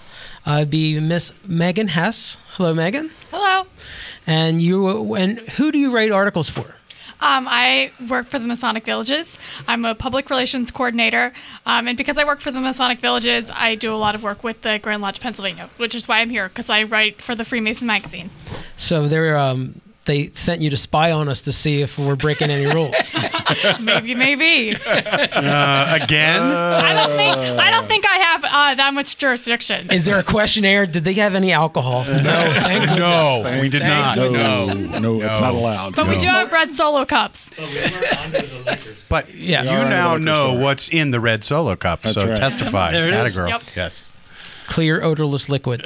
Uh, it'd be Miss Megan Hess. Hello, Megan. Hello. And you and who do you write articles for? Um, I work for the Masonic Villages. I'm a public relations coordinator. Um, and because I work for the Masonic Villages, I do a lot of work with the Grand Lodge, Pennsylvania, which is why I'm here, because I write for the Freemason magazine. So they're um, they sent you to spy on us to see if we're breaking any rules. maybe, maybe. Uh, again? I don't think I don't think I have uh, that much jurisdiction. Is there a questionnaire? Did they have any alcohol? No, thank goodness. No, we did Thank not. goodness. No, no, it's not allowed. But we do have red solo cups. But Yeah. you now in the liquor know store. what's in the red solo cup, That's so right. testify. There it Atta is. girl. Yep. Yes. Clear, odorless liquid.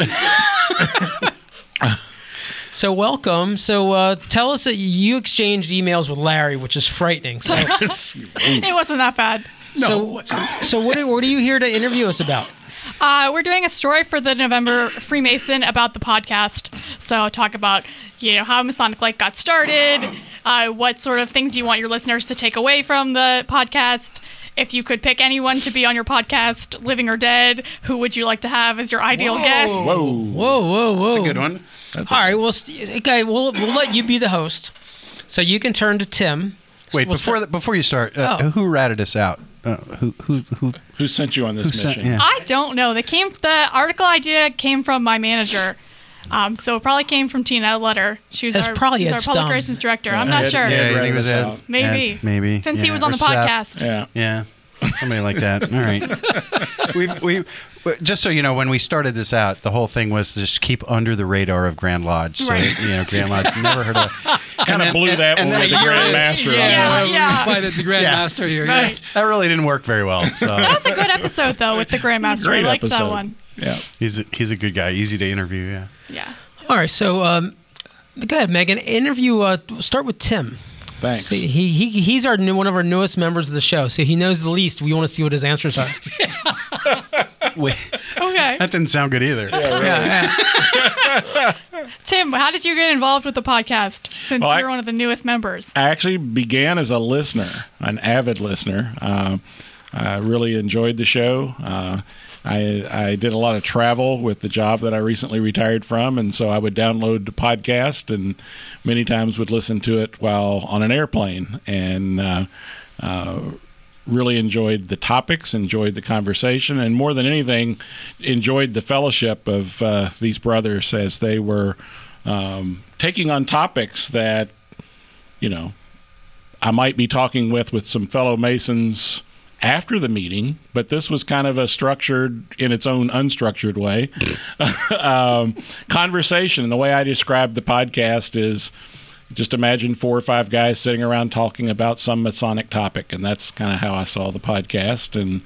So welcome. So uh, tell us that you exchanged emails with Larry, which is frightening. So, It wasn't that bad. so, so what, are, what are you here to interview us about? Uh, we're doing a story for the November Freemason about the podcast. So talk about you know how Masonic Light got started, uh, what sort of things you want your listeners to take away from the podcast. If you could pick anyone to be on your podcast, living or dead, who would you like to have as your ideal guest? Whoa, whoa, whoa! That's a good one. That's All right, well, st- okay, we'll we'll let you be the host, so you can turn to Tim. Wait, We'll before start- the, before you start, uh, Oh. who ratted us out? Uh, who who who Who sent you on this who sent? mission? Yeah. I don't know. They came. The article idea came from my manager. Um, so it probably came from Tina Letter. She was It's our, probably she's our public Stum. relations director. I'm not Ed- sure. Ed Yeah, I think ratted was Ed. out. Maybe. Ed, maybe. Since he was on or the Seth. podcast. Yeah. Yeah. Somebody like that. All right. We've, we, just so you know, when we started this out, the whole thing was to just keep under the radar of Grand Lodge. So, Right. you know, Grand Lodge never heard of Kind of blew that when we had the Grand Master on. Yeah, there. yeah. Invited the Grand Yeah. Master here. Right. That really didn't work very well. So That was a good episode though with the Grandmaster. I Great liked episode. that one. Yeah. he's a, he's a good guy, easy to interview. Yeah. Yeah. All right, so um, go ahead, Megan. Interview. Uh, start with Tim. Thanks. See, he, he he's our new, one of our newest members of the show, so he knows the least. We want to see what his answers are. Wait, Okay. that didn't sound good either. Tim, how did you get involved with the podcast since Well, you're one of the newest members? I actually began as a listener, an avid listener. Uh, I really enjoyed the show. Uh, I, I did a lot of travel with the job that I recently retired from, and so I would download the podcast and many times would listen to it while on an airplane. And uh, uh, really enjoyed the topics, enjoyed the conversation, and more than anything, enjoyed the fellowship of uh, these brothers as they were um, taking on topics that, you know, I might be talking with with some fellow Masons after the meeting, but this was kind of a structured, in its own unstructured way, um, conversation. And the way I describe the podcast is just imagine four or five guys sitting around talking about some Masonic topic. And that's kind of how I saw the podcast. And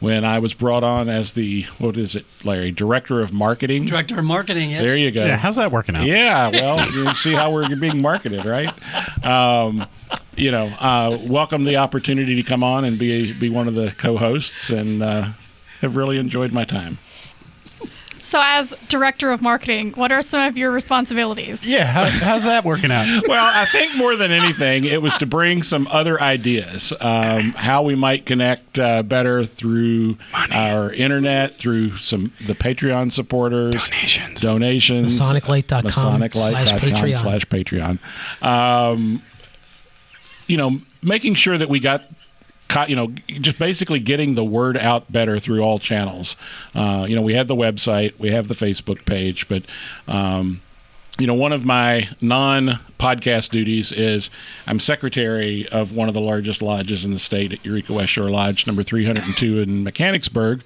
when I was brought on as the, what is it, Larry, director of marketing? Director of marketing, yes. There you go. Yeah, how's that working out? Yeah, well, you see how we're being marketed, right? Um, you know, uh, welcome the opportunity to come on and be be one of the co-hosts, and uh, have really enjoyed my time. So, as director of marketing, what are some of your responsibilities? Yeah, how, how's that working out? Well, I think more than anything, it was to bring some other ideas, um, how we might connect uh, better through our internet, through some the Patreon supporters, Donations. donations, MasonicLight.com slash MasonicLight.com Patreon. slash Patreon. Um, you know, making sure that we got, co- you know, just basically getting the word out better through all channels. Uh, you know, we have the website, we have the Facebook page, but. Um, you know, one of my non podcast duties is I'm secretary of one of the largest lodges in the state at Eureka West Shore Lodge, number 302 in Mechanicsburg.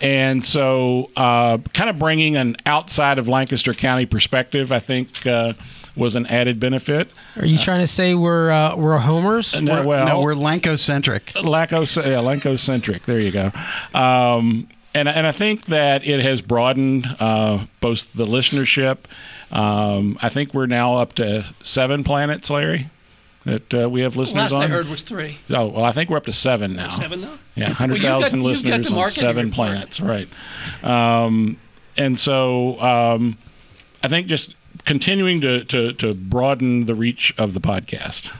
And so, uh, kind of bringing an outside of Lancaster County perspective, I think, uh, was an added benefit. Are you trying to say we're uh, we're homers? No, well, no, we're Lancocentric. Laco, yeah, Lanco-centric. There you go. Um, and and I think that it has broadened uh, both the listenership. Um, I think we're now up to seven planets, Larry, that uh, we have listeners Last on. I heard was three. Oh well, I think we're up to seven now. Seven now? Yeah, Well, hundred you've got- thousand you've got listeners on seven planets, right? Um, and so um, I think just continuing to, to to broaden the reach of the podcast.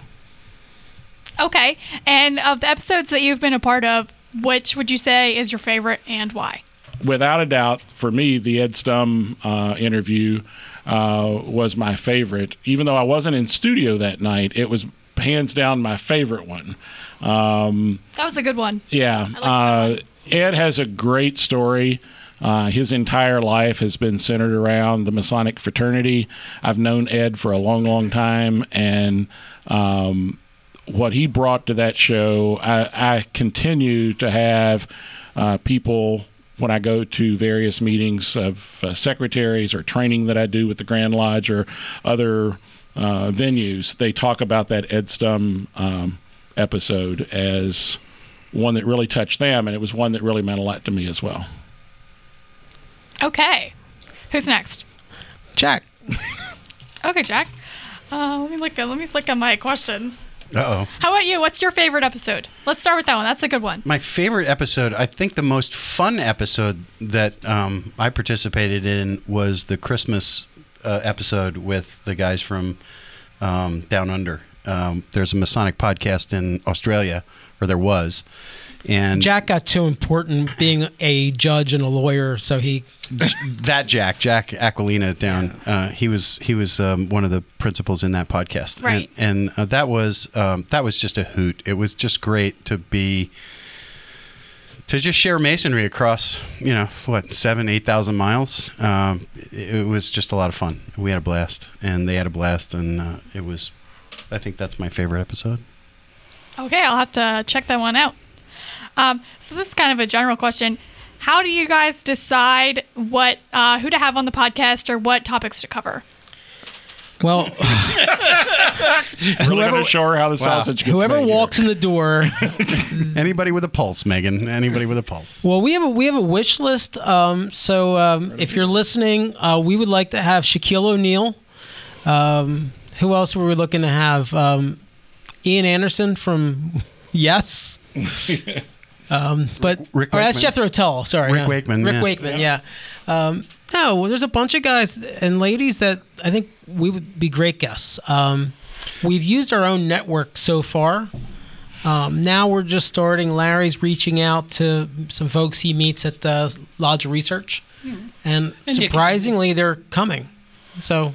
Okay. And of the episodes that you've been a part of, which would you say is your favorite and why? without a doubt, for me, the Ed Stum uh, interview uh, was my favorite. Even though I wasn't in studio that night, it was hands down my favorite one. Um, That was a good one. yeah, uh, Ed has a great story. Uh, his entire life has been centered around the Masonic fraternity. I've known Ed for a long, long time, and um, what he brought to that show, I, I continue to have uh, people when I go to various meetings of uh, secretaries or training that I do with the Grand Lodge or other uh, venues. They talk about that Ed Stum um, episode as one that really touched them, and it was one that really meant a lot to me as well. Okay. Who's next? Jack. Okay, Jack. Uh, let me look. At, let me look at my questions. Uh oh. How about you? What's your favorite episode? Let's start with that one. That's a good one. My favorite episode, I think the most fun episode that um, I participated in was the Christmas uh, episode with the guys from um, Down Under. Um, there's a Masonic podcast in Australia, or there was. And Jack got too important being a judge and a lawyer, so he that Jack, Jack Aquilina down, uh, he was he was um, one of the principals in that podcast, Right. And, and uh, that was um, that was just a hoot. It was just great to be to just share masonry across you know what seven eight thousand miles. Um, it, it was just a lot of fun. We had a blast, and they had a blast, and uh, it was. I think that's my favorite episode. Okay, I'll have to check that one out. Um, so this is kind of a general question. How do you guys decide what uh, who to have on the podcast or what topics to cover? well, Really going to show her how the sausage gets whoever made here. walks in the door. Anybody with a pulse, Megan? Anybody with a pulse? Well, we have a we have a wish list. Um, so um, if you're listening, uh, we would like to have Shaquille O'Neal. Um, who else were we looking to have? Um, Ian Anderson from Yes. Um, but Rick or that's Wakeman. Jethro Tull. Sorry, Rick yeah. Wakeman, Rick yeah. Wakeman. Yeah. Um, no, there's a bunch of guys and ladies that I think we would be great guests. Um, we've used our own network so far. Um, now we're just starting. Larry's reaching out to some folks he meets at the Lodge of Research, and the surprisingly, they're coming. So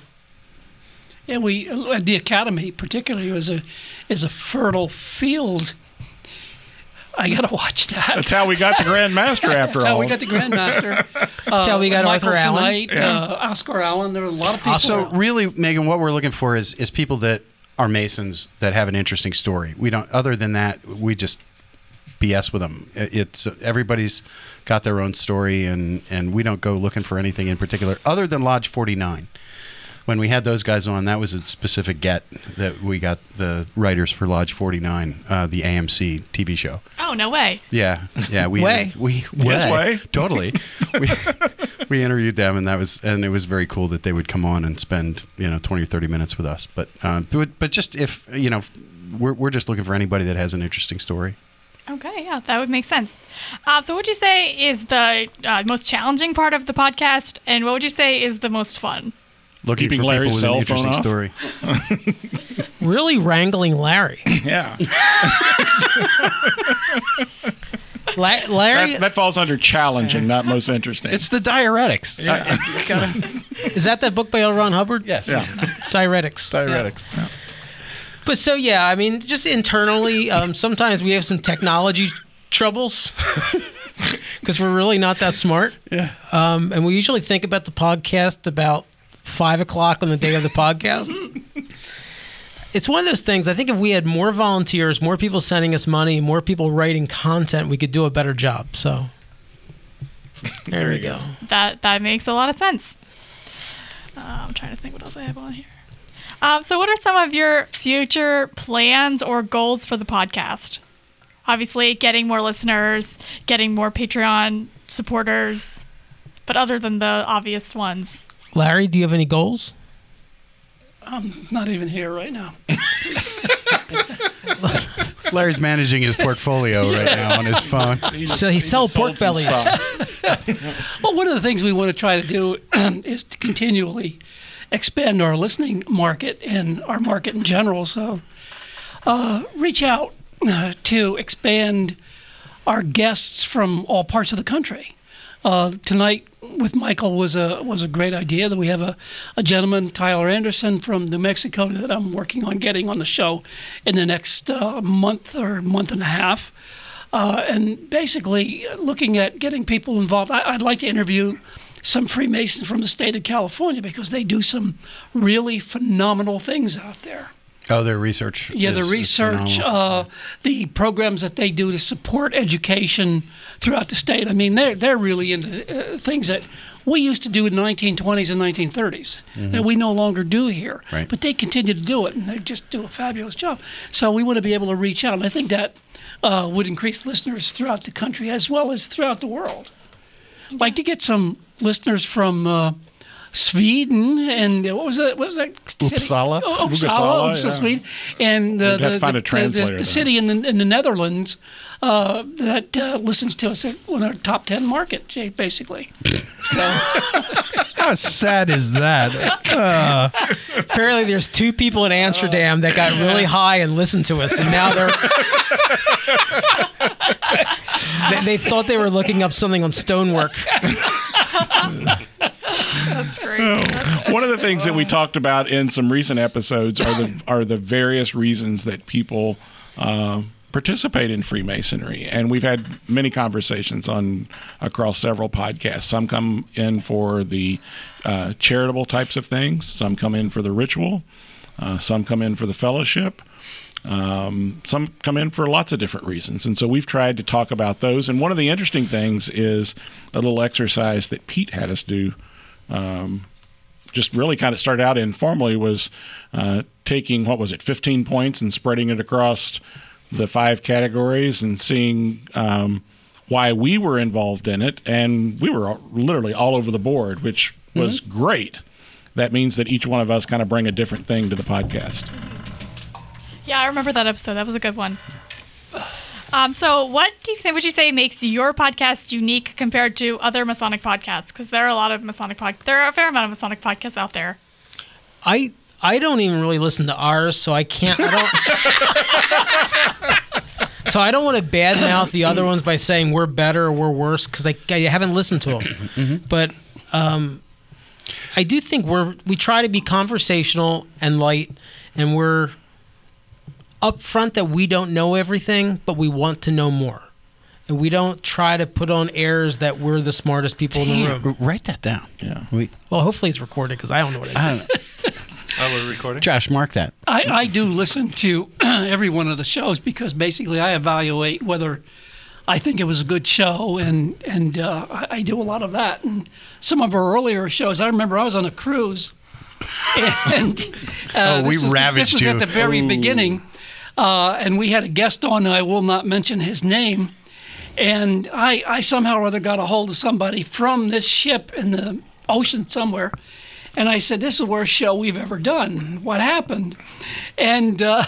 Yeah, we the academy particularly was a is a fertile field. I gotta watch that. That's how we got the Grand Master after all. That's all. how we got the Grandmaster. That's how we got Michael Arthur Allen. tonight, uh, Oscar Allen. There are a lot of people. So really, Megan, what we're looking for is is people that are Masons that have an interesting story. We don't. Other than that, we just BS with them. It's everybody's got their own story, and and we don't go looking for anything in particular other than Lodge 49. When we had those guys on, that was a specific get that we got the writers for Lodge 49, uh, the AMC TV show. Oh no way. Yeah, yeah, we Way. we Yes, way. totally. we, we interviewed them, and that was and it was very cool that they would come on and spend you know twenty or thirty minutes with us. But uh, but but just if you know, we're we're just looking for anybody that has an interesting story. Okay, yeah, that would make sense. Uh, so, what would you say is the uh, most challenging part of the podcast, and what would you say is the most fun? Looking Keeping for Larry's people with an interesting off? story. Really wrangling Larry. Yeah. La- Larry, That, that falls under challenging, not most interesting. It's the diuretics. Yeah. is that that book by L. Ron Hubbard? Yes. Yeah. Diuretics. Diuretics. But so yeah, I mean, just internally, um, sometimes we have some technology troubles because we're really not that smart. Yeah. Um, and we usually think about the podcast about five o'clock on the day of the podcast. it's one of those things. I think if we had more volunteers, more people sending us money, more people writing content, we could do a better job. So there, we go. That that makes a lot of sense. Uh, I'm trying to think what else I have on here. Um, so, what are some of your future plans or goals for the podcast? Obviously, getting more listeners, getting more Patreon supporters, but other than the obvious ones. Larry, do you have any goals? I'm not even here right now. Larry's managing his portfolio right now on his phone. So he sells pork bellies. Well, one of the things we want to try to do is to continually expand our listening market and our market in general. So, uh, reach out uh, to expand our guests from all parts of the country. Uh, tonight with Michael was a was a great idea. That we have a, a gentleman Tyler Anderson from New Mexico that I'm working on getting on the show in the next uh, month or month and a half. Uh, and basically looking at getting people involved. I, I'd like to interview some Freemasons from the state of California because they do some really phenomenal things out there. Oh, their research. Yeah, the research, uh, the programs that they do to support education throughout the state. I mean, they're they're really into uh, things that we used to do in the 1920s and 1930s Mhm. that we no longer do here. Right. But they continue to do it, and they just do a fabulous job. So we want to be able to reach out, and I think that uh, would increase listeners throughout the country as well as throughout the world. I'd like to get some listeners from. Sweden and uh, what was that? What was that? city? Uppsala? Oh, Uppsala, Uppsala, Uppsala, yeah. Sweden, and uh, the, to find the, a translator the, the city in the, in the Netherlands uh, that uh, listens to us at one our top ten market, basically. So How sad is that? Uh, Apparently, there's two people in Amsterdam that got really high and listened to us, and now they're. they, they thought they were looking up something on stonework. That's great. That's One of the things that we talked about in some recent episodes are the are the various reasons that people uh, participate in Freemasonry, and we've had many conversations on across several podcasts. Some come in for the uh, charitable types of things. Some come in for the ritual. Uh, some come in for the fellowship. Um, some come in for lots of different reasons. And so we've tried to talk about those. And one of the interesting things is a little exercise that Pete had us do. Um, just really kind of started out informally was uh, taking, what was it, 15 points and spreading it across the five categories and seeing um, why we were involved in it. And we were all- literally all over the board, which was great. That means that each one of us kind of bring a different thing to the podcast. Yeah, I remember that episode. That was a good one. Um, so, what do you think? Would you say makes your podcast unique compared to other Masonic podcasts? Because there are a lot of Masonic pod. There are a fair amount of Masonic podcasts out there. I I don't even really listen to ours, so I can't. I don't. so I don't want to badmouth the other ones by saying we're better or we're worse because I, I haven't listened to them. But um, I do think we're we try to be conversational and light, and we're upfront that we don't know everything, but we want to know more. And we don't try to put on airs that we're the smartest people in the room. Write that down. Yeah. We, Well, hopefully it's recorded because I don't know what I I said. don't- Oh, we're recording? Josh, mark that. I, I do listen to every one of the shows because basically I evaluate whether I think it was a good show, and and uh, I, I do a lot of that. And some of our earlier shows, I remember I was on a cruise, and uh, Oh, we this was, ravaged This was you. at the very Ooh. beginning, uh, and we had a guest on. I will not mention his name. And I, I somehow or other got a hold of somebody from this ship in the ocean somewhere. And I said, This is the worst show we've ever done. What happened? And uh,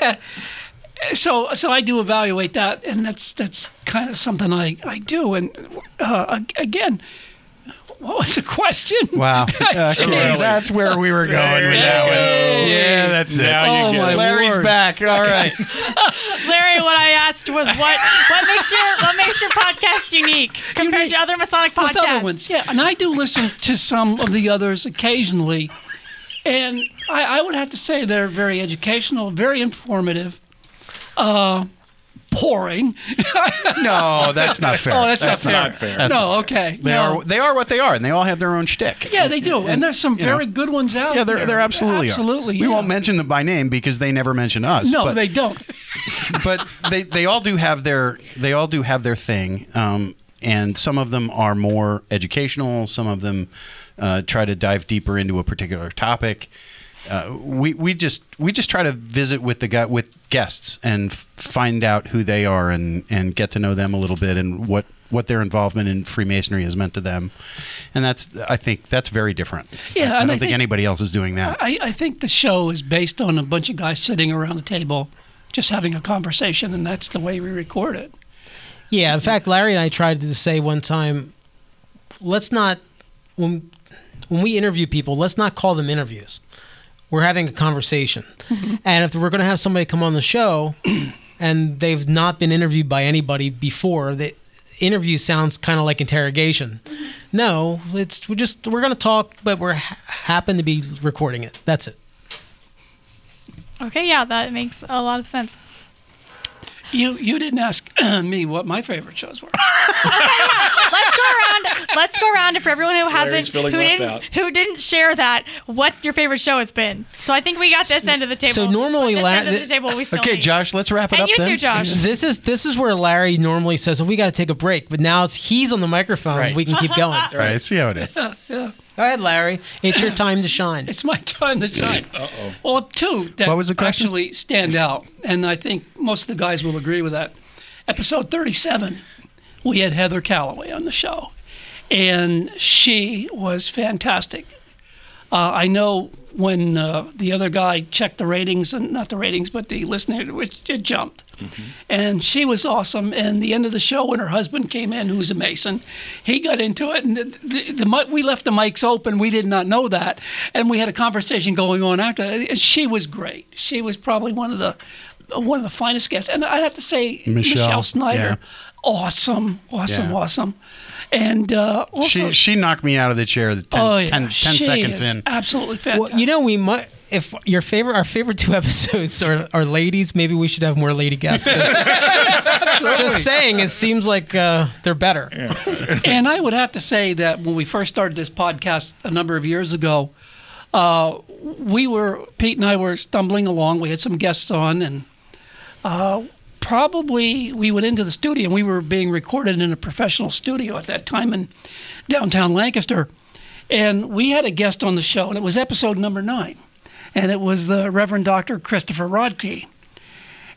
so so I do evaluate that, and that's that's kind of something I, I do. And uh, again, what was the question? Wow. Okay, that's where we were going with that one. Yeah, that's it. Now you get it. Larry's back. All right. Larry, what I asked was what what makes your what makes your podcast unique compared to other Masonic With podcasts? other ones, yeah. And I do listen to some of the others occasionally, and I, I would have to say they're very educational, very informative, uh, boring. No, that's not fair. Oh, that's, not fair. That's no, not fair. okay. They no. are they are what they are, and they all have their own shtick. Yeah, they do, and, there's some you know, very good ones out Yeah, there. they're they're absolutely absolutely. Are. We yeah. won't mention them by name because they never mention us. No, but, they don't. but they they all do have their they all do have their thing. Um, and some of them are more educational. Some of them uh, try to dive deeper into a particular topic. Uh, we we just we just try to visit with the guy with guests and f- find out who they are and and get to know them a little bit and what what their involvement in Freemasonry has meant to them, and that's I think that's very different. Yeah, I, I don't I think, think- anybody else is doing that. I, I think the show is based on a bunch of guys sitting around the table, just having a conversation, and that's the way we record it. Yeah, in fact, Larry and I tried to say one time, let's not when when we interview people, let's not call them interviews. We're having a conversation, mm-hmm. and if we're going to have somebody come on the show, and they've not been interviewed by anybody before, the interview sounds kind of like interrogation. Mm-hmm. No, it's we just we're going to talk, but we're ha- happen to be recording it. That's it. Okay, yeah, that makes a lot of sense. You you didn't ask me what my favorite shows were. let's go around. Let's go around. And for everyone who hasn't, who didn't, out. who didn't share that, what your favorite show has been. So I think we got this end of the table. So normally, this La- end of the table we still Okay, need. Josh, let's wrap it And up you then. too, Josh. This is this is where Larry normally says, "Oh, we got to take a break," but now it's he's on the microphone. Right. We can keep going. Right, see how it is. Yeah, yeah. Go ahead, Larry. It's your time to shine. It's my time to shine. Uh oh. Well, two that What was the question? actually stand out, and I think most of the guys will agree with that. Episode 37, we had Heather Calloway on the show, and she was fantastic. Uh, I know when uh, the other guy checked the ratings, and not the ratings, but the listener, which it jumped. And she was awesome. And the end of the show, when her husband came in, who's a Mason, he got into it, and the, the, the we left the mics open. We did not know that, and we had a conversation going on after. that. And She was great. She was probably one of the one of the finest guests. And I have to say, Michelle, Michelle, Snyder, yeah. awesome, awesome, Yeah. awesome. And uh, also, she she knocked me out of the chair the 10, oh, yeah, 10 10 she seconds is in. absolutely fantastic. Well, you know, we might. If your favorite, our favorite two episodes are, are ladies, maybe we should have more lady guests. Just saying, it seems like uh, they're better. and I would have to say that when we first started this podcast a number of years ago, uh, we were Pete and I were stumbling along. We had some guests on, and uh, probably we went into the studio. and We were being recorded in a professional studio at that time in downtown Lancaster, and we had a guest on the show, and it was episode number nine, and it was the Reverend Doctor Christopher Rodkey,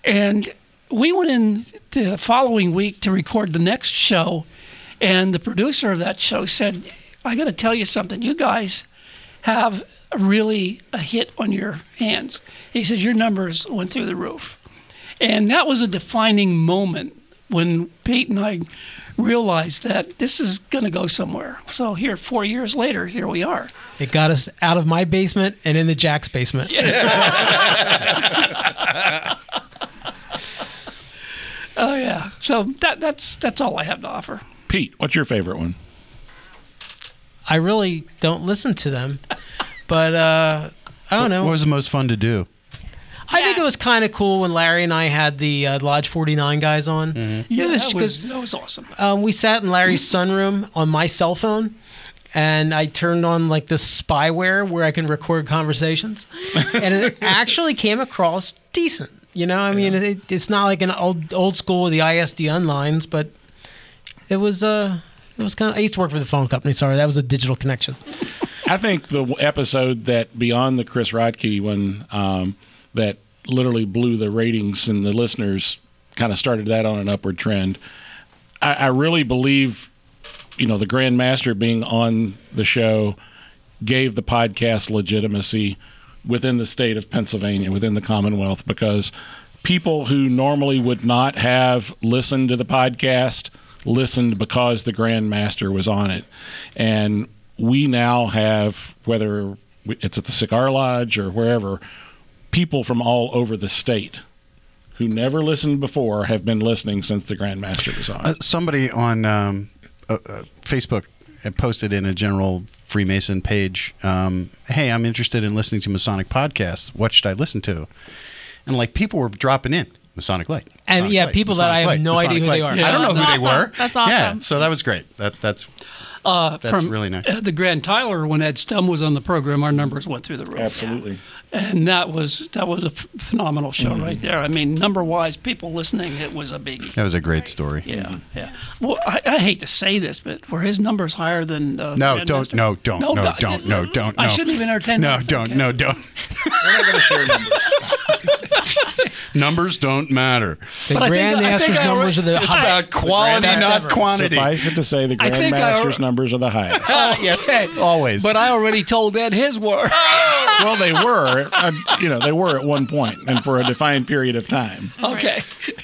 and we went in the following week to record the next show, and the producer of that show said, "I got to tell you something. You guys have really a hit on your hands." He said your numbers went through the roof, and that was a defining moment when Pete and I realized that this is going to go somewhere. So here, four years later, here we are. It got us out of my basement and in the Jack's basement. Oh yeah. So that that's that's all I have to offer. Pete, what's your favorite one? I really don't listen to them, but uh, I don't know. What was the most fun to do? I think it was kind of cool when Larry and I had the uh, Lodge 49 guys on. Yeah, it was that was that was awesome. um, we sat in Larry's sunroom on my cell phone, and I turned on like this spyware where I can record conversations, and it actually came across decent. You know, I mean, it, it's not like an old old school with the ISDN lines, but it was uh it was kind of. I used to work for the phone company. Sorry, that was a digital connection. I think the episode that beyond the Chris Rodkey one um, that literally blew the ratings and the listeners kind of started that on an upward trend. I, I really believe, you know, the Grandmaster being on the show gave the podcast legitimacy within the state of Pennsylvania, within the Commonwealth, because people who normally would not have listened to the podcast listened because the Grandmaster was on it. And we now have, whether it's at the Cigar Lodge or wherever, people from all over the state who never listened before have been listening since the Grandmaster was on. Uh, somebody on um, uh, uh, Facebook posted in a general Freemason page, um, "Hey, I'm interested in listening to Masonic podcasts. What should I listen to?" And like people were dropping in Masonic Light, And yeah, Light, people that I have Masonic no Light, idea who Masonic they Light. are. I don't know That's who they were. That's awesome. Yeah, so that was great. That that's Uh, That's from, really nice. uh, The Grand Tyler, when Ed Stum was on the program, our numbers went through the roof. Absolutely. And that was that was a f- phenomenal show Mm-hmm. right there. I mean, number wise, people listening, it was a biggie. that was a great story. Yeah, yeah. Well, I, I hate to say this, but were his numbers higher than? Uh, No, don't, no, don't, no, No, don't, don't- no, don't. I shouldn't even entertain No, that. don't, no, don't. We're not going to share numbers. Numbers don't matter. The But I Grandmaster's think I numbers are the already- It's I- about quality, not ever. quantity. Suffice it to say, the I think Grandmaster's numbers are the highest. yes, Okay. always. But I already told Ed his were. well, they were, uh, you know, they were at one point and for a defined period of time. okay.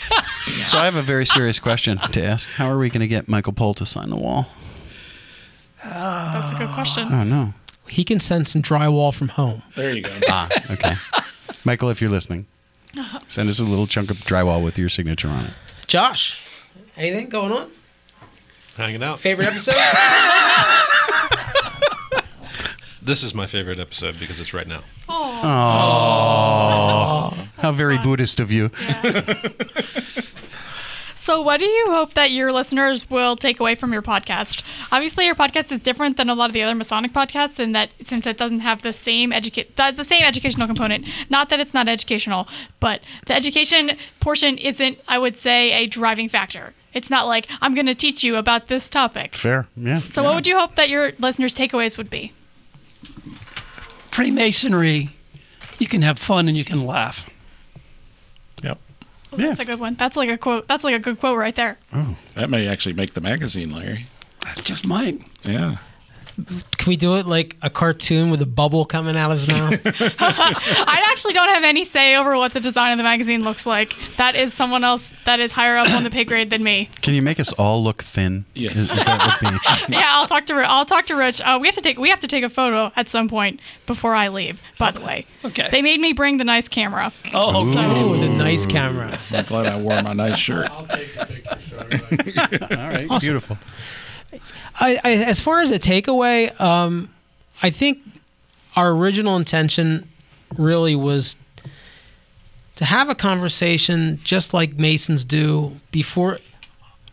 so I have a very serious question to ask. How are we going to get Michael Poll to sign the wall? That's a good question. Oh no. He can send some drywall from home. There you go. Ah, okay. Michael, if you're listening, send us a little chunk of drywall with your signature on it. Josh, anything going on? Hanging out. Favorite episode? This is my favorite episode because it's right now. Oh, how very Buddhist of you. So, what do you hope that your listeners will take away from your podcast? Obviously, your podcast is different than a lot of the other Masonic podcasts in that since it doesn't have the same educate does the same educational component. Not that it's not educational, but the education portion isn't, I would say, a driving factor. It's not like I'm going to teach you about this topic. Fair, yeah. So, what would you hope that your listeners' takeaways would be? Freemasonry, you can have fun and you can laugh. Yep. Well, That's a good one. That's like a quote. That's like a good quote right there. Oh, that may actually make the magazine, Larry. That just might. Yeah. Can we do it like a cartoon with a bubble coming out of his mouth? I actually don't have any say over what the design of the magazine looks like. That is someone else that is higher up on the pay grade than me. Can you make us all look thin? Yes. Is, is that would be. yeah, I'll talk to Ri- I'll talk to Rich. Uh, we have to take we have to take a photo at some point before I leave. By the way, Okay. they made me bring the nice camera. Oh, So Ooh, the nice camera. I'm glad I wore my nice shirt. I'll take the picture. All right, Awesome. beautiful. I, I, as far as a takeaway, um, I think our original intention really was to have a conversation just like Masons do before.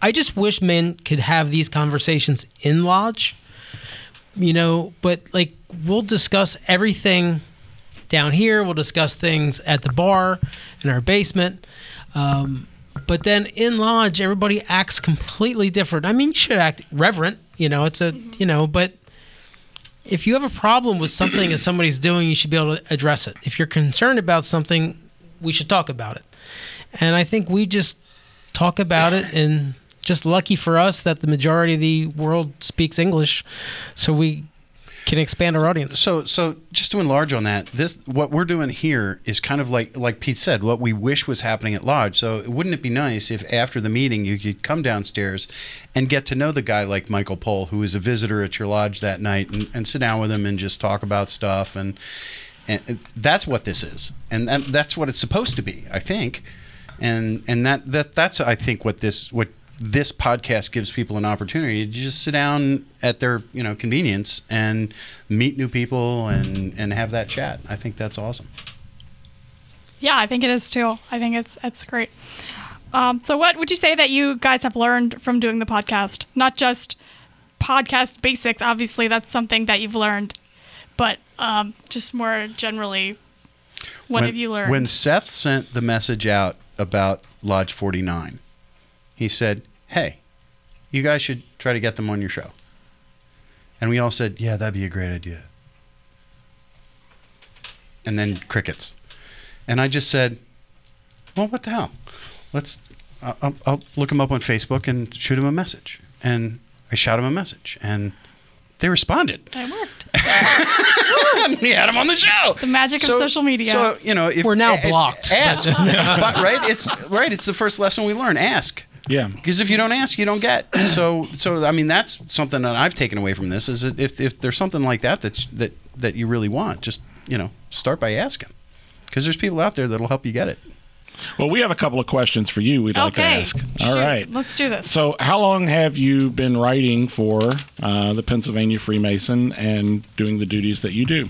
I just wish men could have these conversations in lodge, you know, but like we'll discuss everything down here, we'll discuss things at the bar in our basement. Um, but then in lodge, everybody acts completely different. I mean, you should act reverent, you know, it's a, mm-hmm. you know, but if you have a problem with something that somebody's doing, you should be able to address it. If you're concerned about something, we should talk about it. And I think we just talk about it and just lucky for us that the majority of the world speaks English, so we can expand our audience. So, so just to enlarge on that, this what we're doing here is kind of like like Pete said, what we wish was happening at lodge. So, wouldn't it be nice if after the meeting you could come downstairs and get to know the guy like Michael Poll, who is a visitor at your lodge that night, and, and sit down with him and just talk about stuff and. And that's what this is, and that, that's what it's supposed to be, I think, and and that, that that's I think what this what this podcast gives people an opportunity to just sit down at their you know convenience and meet new people and and have that chat. I think that's awesome. yeah, I think it is too. I think it's it's great. Um, so, what would you say that you guys have learned from doing the podcast? Not just podcast basics, obviously that's something that you've learned, but um, just more generally, what when, have you learned? When Seth sent the message out about Lodge 49, he said, Hey, you guys should try to get them on your show. And we all said, Yeah, that'd be a great idea. And then crickets. And I just said, Well, what the hell? Let's, I'll, I'll look them up on Facebook and shoot them a message. And I shot them a message. And they responded. It worked. we had him on the show. The magic So- of social media. So you know, if We're now a- a- blocked. Ask, but right? It's right. It's the first lesson we learn. Ask. Yeah. Because if you don't ask, you don't get. So, so I mean, that's something that I've taken away from this. Is that if if there's something like that that that that you really want, just you know, start by asking. Because there's people out there that'll help you get it. Well, we have a couple of questions for you we'd like to Okay. ask. Shoot, All right. let's do this. So, how long have you been writing for uh, the Pennsylvania Freemason and doing the duties that you do?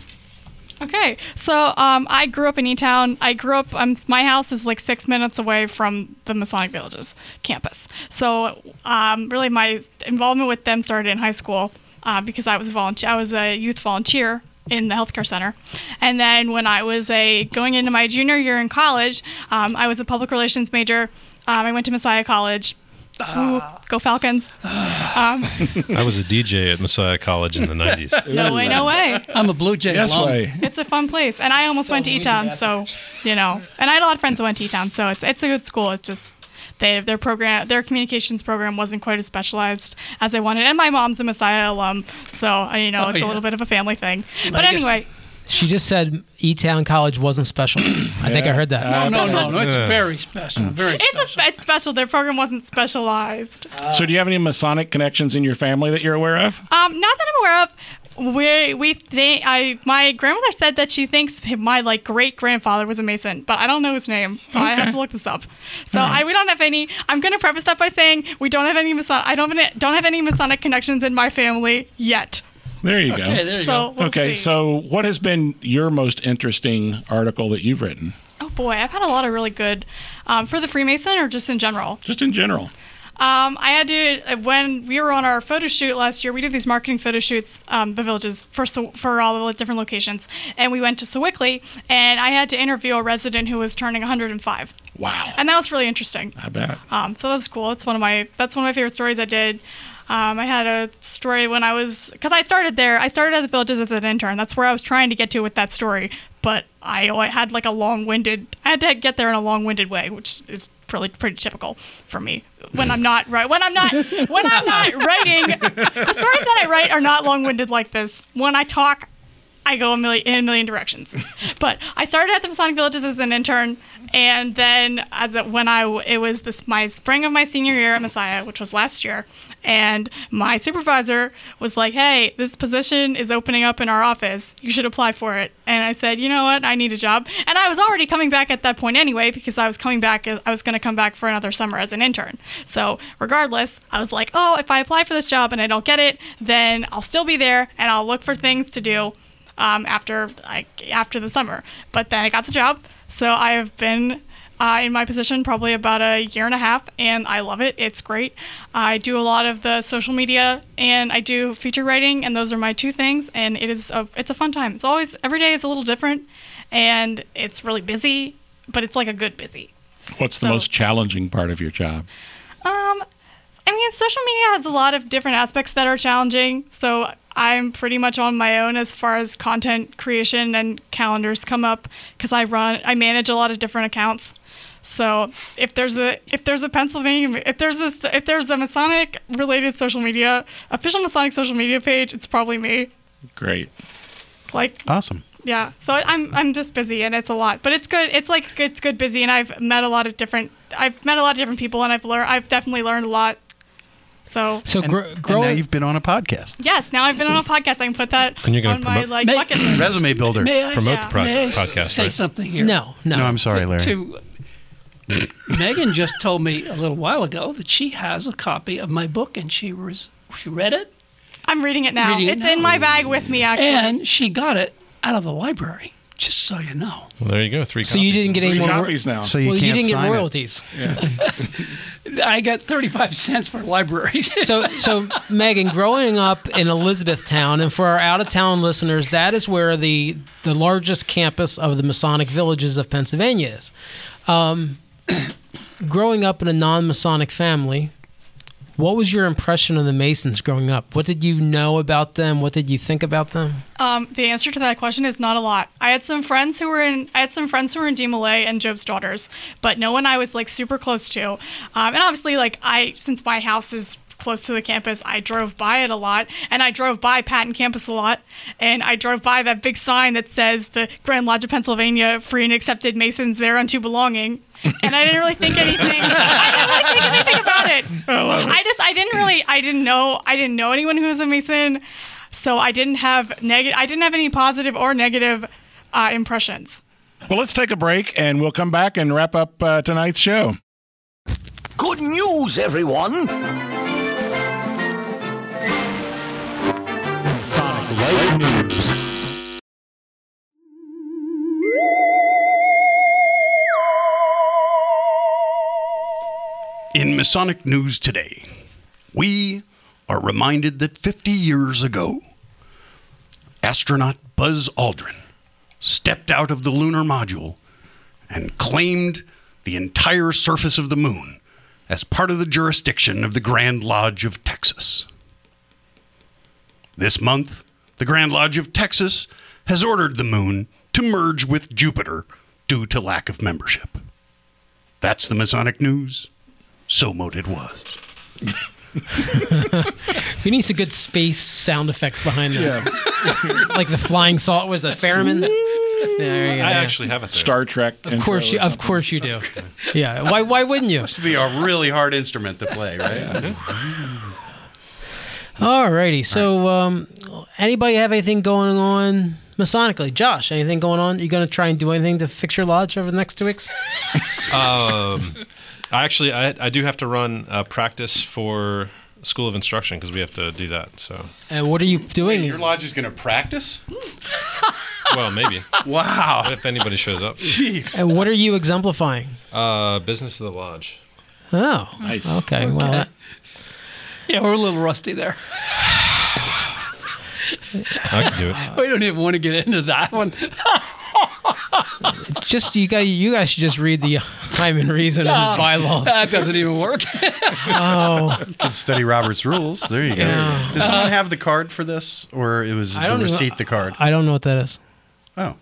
Okay, so um, I grew up in E-Town. I grew up. Um, my house is like six minutes away from the Masonic Villages campus. So um, really, my involvement with them started in high school uh, because I was a volunteer. I was a youth volunteer in the healthcare center, and then when I was a going into my junior year in college, um, I was a public relations major. Um, I went to Messiah College. Ooh, go Falcons! Um, I was a DJ at Messiah College in the 90s. no way, no way. I'm a Blue Jay Yes alum. way. It's a fun place, and I almost went to E-Town, so you know. And I had a lot of friends that went to E-Town, so it's it's a good school. It just they their program their communications program wasn't quite as specialized as I wanted. And my mom's a Messiah alum, so uh, you know Oh, it's a little bit of a family thing. But anyway, She just said E Town College wasn't special. I think I heard that. No, no, no. It's very special. Very it's a special. spe- it's special. Their program wasn't specialized. so, do you have any Masonic connections in your family that you're aware of? Um, not that I'm aware of. We we think I my grandmother said that she thinks my like great grandfather was a Mason, but I don't know his name, so I have to look this up. So I we don't have any. I'm gonna preface that by saying we don't have any Mason. I don't have any, don't have any Masonic connections in my family yet. There you Okay, go. there you So go. we'll okay, see. so what has been your most interesting article that you've written? oh boy, I've had a lot of really good um, for the Freemason or just in general. Just in general. Um, I had to uh, when we were on our photo shoot last year. We did these marketing photo shoots, um, the villages for for all the different locations, and we went to Sewickley, and I had to interview a resident who was turning 105, Wow. and that was really interesting. I bet. Um, so that was cool. That's one of my that's one of my favorite stories I did. Um, I had a story when I was because I started there. I started at the villages as an intern. That's where I was trying to get to with that story, but I, I had like a long-winded. I had to get there in a long-winded way, which is pretty pretty typical for me when I'm not right when I'm not when I'm not writing. The stories that I write are not long-winded like this. When I talk, I go a million in a million directions. but I started at the Masonic Villages as an intern, and then as a, when I it was this my spring of my senior year at Messiah, which was last year, and my supervisor was like, "Hey, this position is opening up in our office. You should apply for it." And I said, "You know what? I need a job." And I was already coming back at that point anyway because I was coming back. I was going to come back for another summer as an intern. So regardless, I was like, "Oh, if I apply for this job and I don't get it, then I'll still be there and I'll look for things to do." um, after like after the summer. But then I got the job, so I have been uh, in my position probably about a year and a half, and I love it. It's great. I do a lot of the social media, and I do feature writing, and those are my two things. And it is a, it's a fun time. It's always every day is a little different, and it's really busy, but it's like a good busy. What's the most challenging part of your job? Um, I mean, social media has a lot of different aspects that are challenging. So I'm pretty much on my own as far as content creation and calendars come up because I run, I manage a lot of different accounts. So if there's a if there's a Pennsylvania if there's a if there's a Masonic related social media official Masonic social media page, it's probably me. Great. Like Awesome. yeah, so I'm I'm just busy and it's a lot, but it's good. It's like it's good busy, and I've met a lot of different. I've met a lot of different people, and I've learned. I've definitely learned a lot. So So And, gr- and now you've been on a podcast. yes, now I've been on a podcast. I can put that And you're gonna on my like May- bucket list. Resume builder. May I, Promote Yeah. the pro- may I podcast. say right? something here? no, no, No, I'm sorry, Larry. To, Megan just told me a little while ago that she has a copy of my book and she was she read it I'm reading it now. Reading it it's now. in my bag with me actually. and she got it out of the library. Just so you know. Well, there you go. Three. So you didn't get any more ro- copies now. So you well, you can't didn't get sign it. royalties. I got 35 cents for libraries. So, so Megan, growing up in Elizabethtown, and for our out-of-town listeners, that is where the the largest campus of the Masonic villages of Pennsylvania is. Um, growing up in a non-Masonic family, what was your impression of the Masons growing up? What did you know about them? What did you think about them? Um, the answer to that question is not a lot. I had some friends who were in. I had some friends who were in DeMolay and Job's Daughters, but no one I was like super close to. Um, and obviously, like I, since my house is close to the campus, I drove by it a lot, and I drove by Patton campus a lot, and I drove by that big sign that says the Grand Lodge of Pennsylvania, free and accepted Masons thereunto belonging. And I didn't really think anything. I didn't really think anything about it. I just, I didn't really, I didn't know, I didn't know anyone who was a Mason. So I didn't have negative. I didn't have any positive or negative uh, impressions. Well, let's take a break and we'll come back and wrap up uh, tonight's show. Good news, everyone! In Masonic news today, we are reminded that 50 years ago, astronaut Buzz Aldrin stepped out of the lunar module and claimed the entire surface of the moon as part of the jurisdiction of the Grand Lodge of Texas. This month, the Grand Lodge of Texas has ordered the moon to merge with Jupiter due to lack of membership. That's the Masonic news. So mote it was. We need some good space sound effects behind that. like the flying salt was a ferryman. There you go. I actually have a thing. Star Trek. Of course you. Of course you do. Yeah. Why? Why wouldn't you? Must be a really hard instrument to play, right? Alrighty. So, um, anybody have anything going on masonically? Josh, anything going on? You going to try and do anything to fix your lodge over the next two weeks? Um, I actually, I, I do have to run a practice for School of Instruction because we have to do that. So, And what are you doing? Your lodge is going to practice? well, maybe Wow. if anybody shows up. And what are you exemplifying? Uh, business of the lodge. Oh, Nice. Okay. Well, that, yeah, we're a little rusty there. I can do it. We don't even want to get into that one. just you guys, you guys should just read the Ahiman Rezon and the bylaws. That doesn't even work. Oh, You can study Robert's rules. There you go. Yeah. Does someone have the card for this, or it was I the don't even- receipt the card? I don't know what that is. Oh,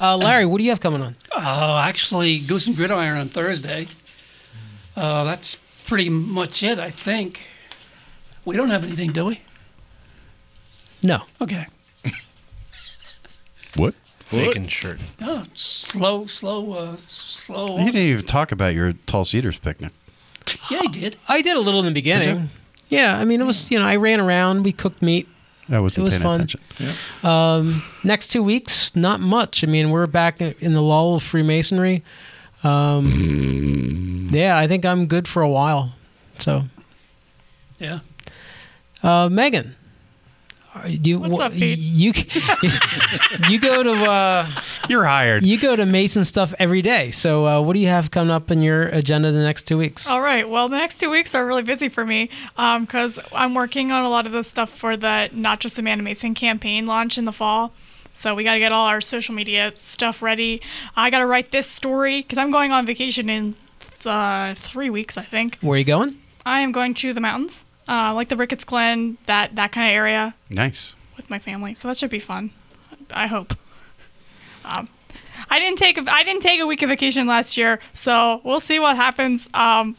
Uh, Larry, what do you have coming on? Oh, actually, Goose and Gridiron on Thursday. Uh, that's pretty much it, I think. We don't have anything, do we? No. Okay. what? Bacon shirt. No, slow, slow, uh, slow. You didn't even talk about your Tall Cedars picnic. Yeah, I did. I did a little in the beginning. Yeah, I mean it was you know I ran around, we cooked meat. I wasn't It was paying fun. attention. Um, next two weeks, not much. I mean we're back in the lull of Freemasonry. Um, yeah, I think I'm good for a while. So, Yeah. Uh, Megan, are you What's up, Pete? you you go to uh, You're hired. you go to Mason stuff every day. So uh, what do you have coming up in your agenda the next two weeks? All right. Well, the next two weeks are really busy for me because I'm working on a lot of the stuff for the Not Just Amanda Mason campaign launch in the fall. So we got to get all our social media stuff ready. I got to write this story because I'm going on vacation in uh, three weeks, I think. Where are you going? I am going to the mountains, uh, like the Ricketts Glen, that that kind of area Nice. with my family. So that should be fun. I hope. Um, I didn't take a, I didn't take a week of vacation last year, so we'll see what happens. Um,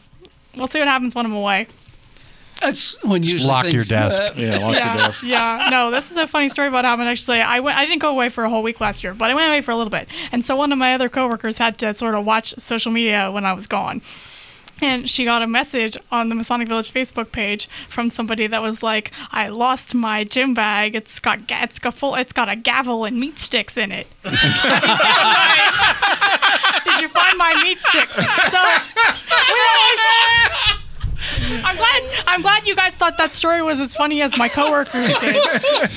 we'll see what happens when I'm away. That's when you lock your desk. uh, Yeah, lock yeah, your desk. yeah. No, this is a funny story about how actually I went. I didn't go away for a whole week last year, but I went away for a little bit. And so one of my other coworkers had to sort of watch social media when I was gone. And she got a message on the Masonic Village Facebook page from somebody that was like, "I lost my gym bag. It's got ga- it's got full. It's got a gavel and meat sticks in it. Did you find my meat sticks?" So we always. I'm glad. I'm glad you guys thought that story was as funny as my coworkers did.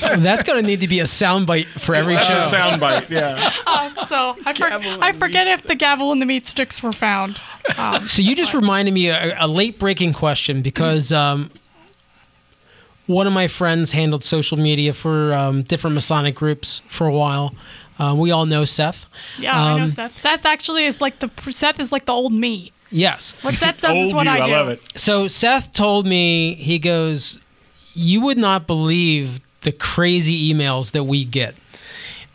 That's going to need to be a soundbite for every That's show. a soundbite, yeah. Um, so I, for- I forget if the gavel and the meat sticks were found. Um, So you just reminded me a, a late breaking question because um, one of my friends handled social media for um, different Masonic groups for a while. Uh, we all know Seth. yeah, I know Um, Seth. Seth actually is like the Seth is like the old me. Yes. What Seth does is what I do. So Seth told me he goes, "You would not believe the crazy emails that we get."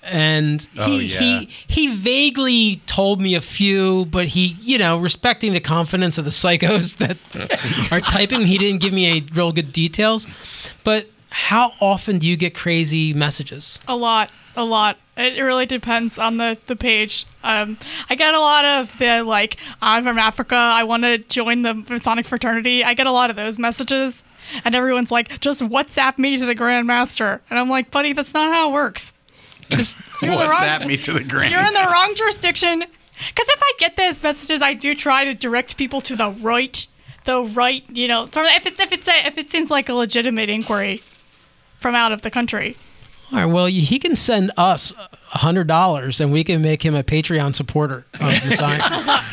And he, Oh, yeah. he he vaguely told me a few, but he, you know, respecting the confidence of the psychos that are typing, he didn't give me a real good details. But how often do you get crazy messages? A lot, a lot. It really depends on the the page. Um, I get a lot of the like, I'm from Africa. I want to join the Masonic fraternity. I get a lot of those messages, and everyone's like, just WhatsApp me to the Grand Master, and I'm like, buddy, that's not how it works. Just you're WhatsApp wrong- me to the grand. You're in the wrong jurisdiction. Because if I get those messages, I do try to direct people to the right, the right. You know, from if it's if it's a, if it seems like a legitimate inquiry from out of the country. All right, well, he can send us a hundred dollars, and we can make him a Patreon supporter of Masonic.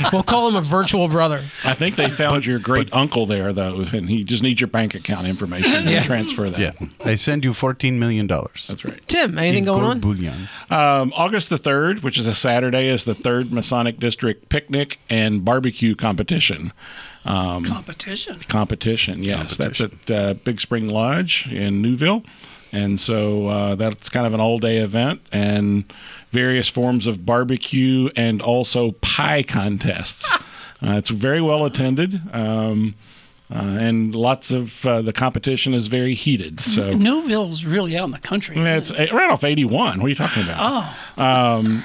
we'll call him a virtual brother. I think they found your great uncle there, though, and he just needs your bank account information to Yeah. transfer that. Yeah, they send you fourteen million dollars. That's right. Tim, anything In going gold on? bullion. Um, August the 3rd, which is a Saturday, is the third Masonic District picnic and barbecue competition. Um, Competition. competition, yes. That's at uh, Big Spring Lodge in Newville. And so uh, that's kind of an all day event and various forms of barbecue and also pie contests. Uh, it's very well attended. Um, uh, and lots of uh, the competition is very heated. So Newville's really out in the country. it's it? right off 81. What are you talking about? Oh. Um,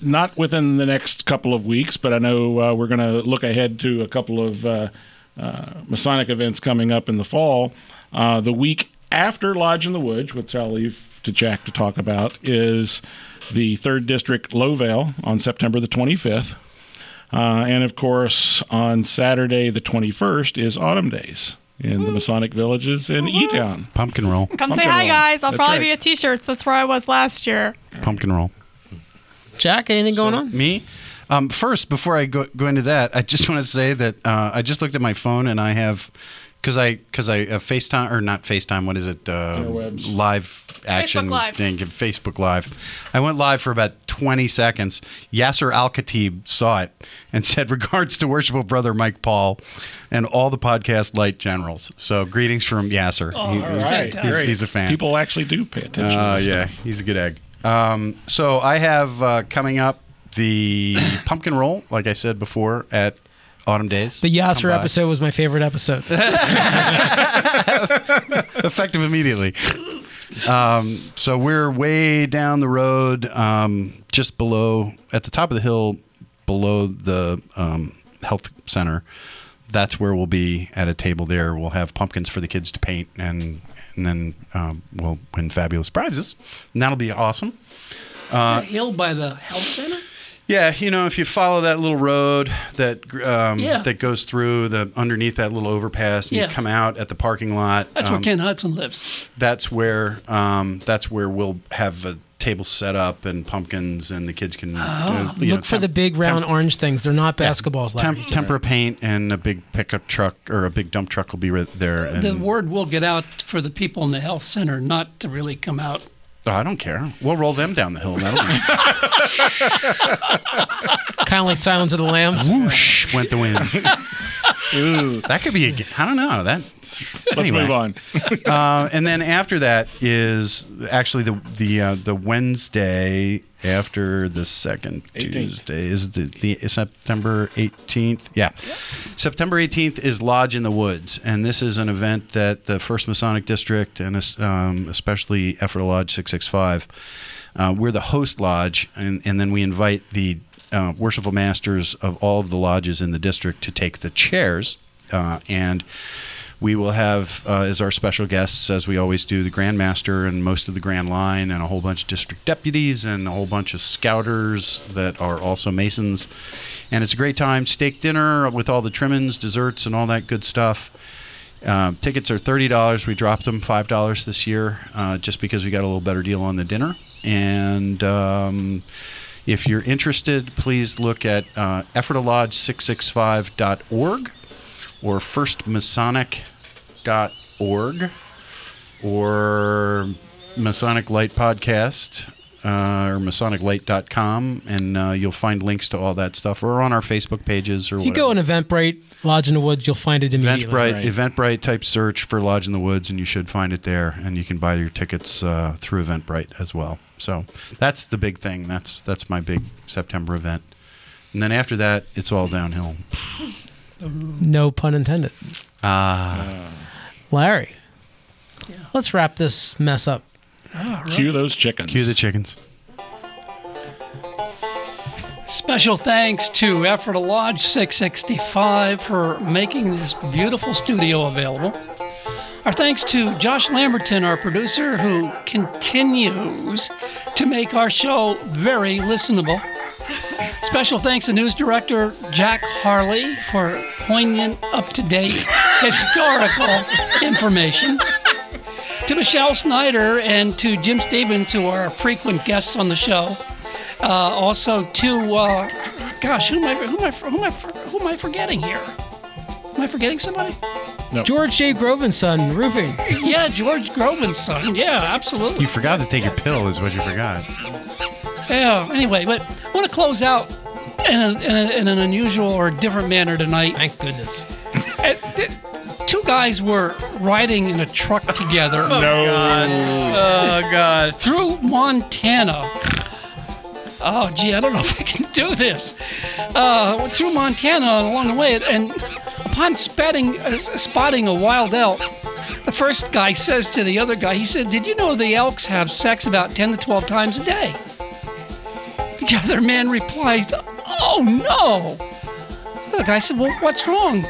not within the next couple of weeks, but I know uh, we're going to look ahead to a couple of uh, uh, Masonic events coming up in the fall. Uh, the week after Lodge in the Woods, which I'll leave to Jack to talk about, is the Third District Lowvale on September the 25th. Uh, and of course, on Saturday the 21st is Autumn Days in the Masonic Villages in E Town. Pumpkin roll. Come say Pumpkin hi, roll. guys. I'll That's probably right. be at t-shirts. That's where I was last year. Pumpkin roll. Jack, anything going on? Me? Um, first, before I go go into that, I just want to say that uh, I just looked at my phone and I have because I because I uh, FaceTime or not FaceTime. What is it? Uh, Interwebs. live action Live. thing. Facebook Live. I went live for about twenty seconds. Yasser Al Khatib saw it and said, "Regards to worshipful brother Mike Poll and all the podcast light generals." So greetings from Yasser. Oh, He- all he's, right. he's- Great. he's a fan. People actually do pay attention. Uh, to this yeah, stuff. he's a good egg. Um, so I have uh, coming up the pumpkin roll, like I said before, at Autumn Days. The Yasser episode was my favorite episode. effective immediately. Um, so we're way down the road, um, just below, at the top of the hill, below the um, health center. That's where we'll be at a table there. We'll have pumpkins for the kids to paint, and and then um, we'll win fabulous prizes, and that'll be awesome. Uh, That hill by the health center? Yeah, you know, if you follow that little road that um, Yeah. that goes through the underneath that little overpass, and Yeah. you come out at the parking lot. That's where um, Ken Hudson lives. That's where um, that's where we'll have a table set up and pumpkins, and the kids can uh, you know, Look for the big round temp- orange things. They're not basketballs. temp- Larry. temper paint and a big pickup truck or a big dump truck will be right there. And The word will get out for the people in the health center not to really come out. Oh, I don't care. We'll roll them down the hill. That'll be kind of like Silence of the Lambs. whoosh went the wind. Ooh, that could be. A, g- I don't know. That. Let's move on. uh, and then after that is actually the the uh, the Wednesday after the second 18th. Tuesday is the, the September 18th. Yeah, September 18th is Lodge in the Woods, and this is an event that the First Masonic District and um, especially Ephrata Lodge 665. Uh, we're the host lodge, and, and then we invite the uh, worshipful masters of all of the lodges in the district to take the chairs, uh, and we will have uh, as our special guests, as we always do, the Grand Master and most of the Grand Line, and a whole bunch of district deputies and a whole bunch of scouters that are also Masons. And it's a great time. Steak dinner with all the trimmings, desserts, and all that good stuff. Um, tickets are thirty dollars. We dropped them five dollars this year, uh, just because we got a little better deal on the dinner. And um, if you're interested, please look at uh, ephratalodge665.org or firstmasonic.org or Masonic Light Podcast uh, or masoniclight.com, and uh, you'll find links to all that stuff, or on our Facebook pages, or If you whatever. go on Eventbrite, Lodge in the Woods, you'll find it immediately. Eventbrite, Eventbrite type search for Lodge in the Woods, and you should find it there. And you can buy your tickets uh, through Eventbrite as well. So that's the big thing. That's that's my big September event. And then after that, it's all downhill. No pun intended. Ah, Larry, let's wrap this mess up. Cue those chickens. Cue the chickens. Special thanks to Ephrata Lodge 665 for making this beautiful studio available. Our thanks to Josh Lamberton, our producer, who continues to make our show very listenable. Special thanks to news director Jack Harley for poignant, up to date historical information. To Michelle Snyder and to Jim Stevens, who are frequent guests on the show. Uh, also to, uh, gosh, who am, I, who, am I, who, am I, who am I forgetting here? Am I forgetting somebody? No. George J. Groven's son, roofing. Yeah, George Groven's son. Yeah, absolutely. You forgot to take your pill, is what you forgot. Yeah. Anyway, but I want to close out in, a, in, a, in an unusual or different manner tonight. Thank goodness. Uh, th- Two guys were riding in a truck together. Oh, God. Oh, God. Through Montana. Oh, gee, I don't know if I can do this. Uh, through Montana along the way, and upon spotting, uh, spotting a wild elk, the first guy says to the other guy, he said, Did you know the elks have sex about 10 to 12 times a day? The other man replies, Oh, no. The guy said, Well, what's wrong?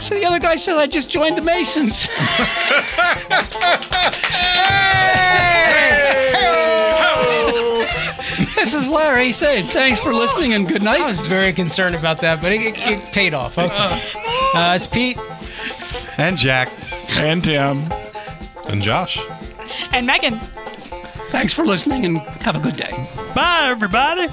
So the other guy said, I just joined the Masons. this is Larry saying thanks for listening and good night. I was very concerned about that, but it, it, it paid off. Okay. Uh, it's Pete. And Jack. And Tim. And Josh. And Megan. Thanks for listening and have a good day. Bye, everybody.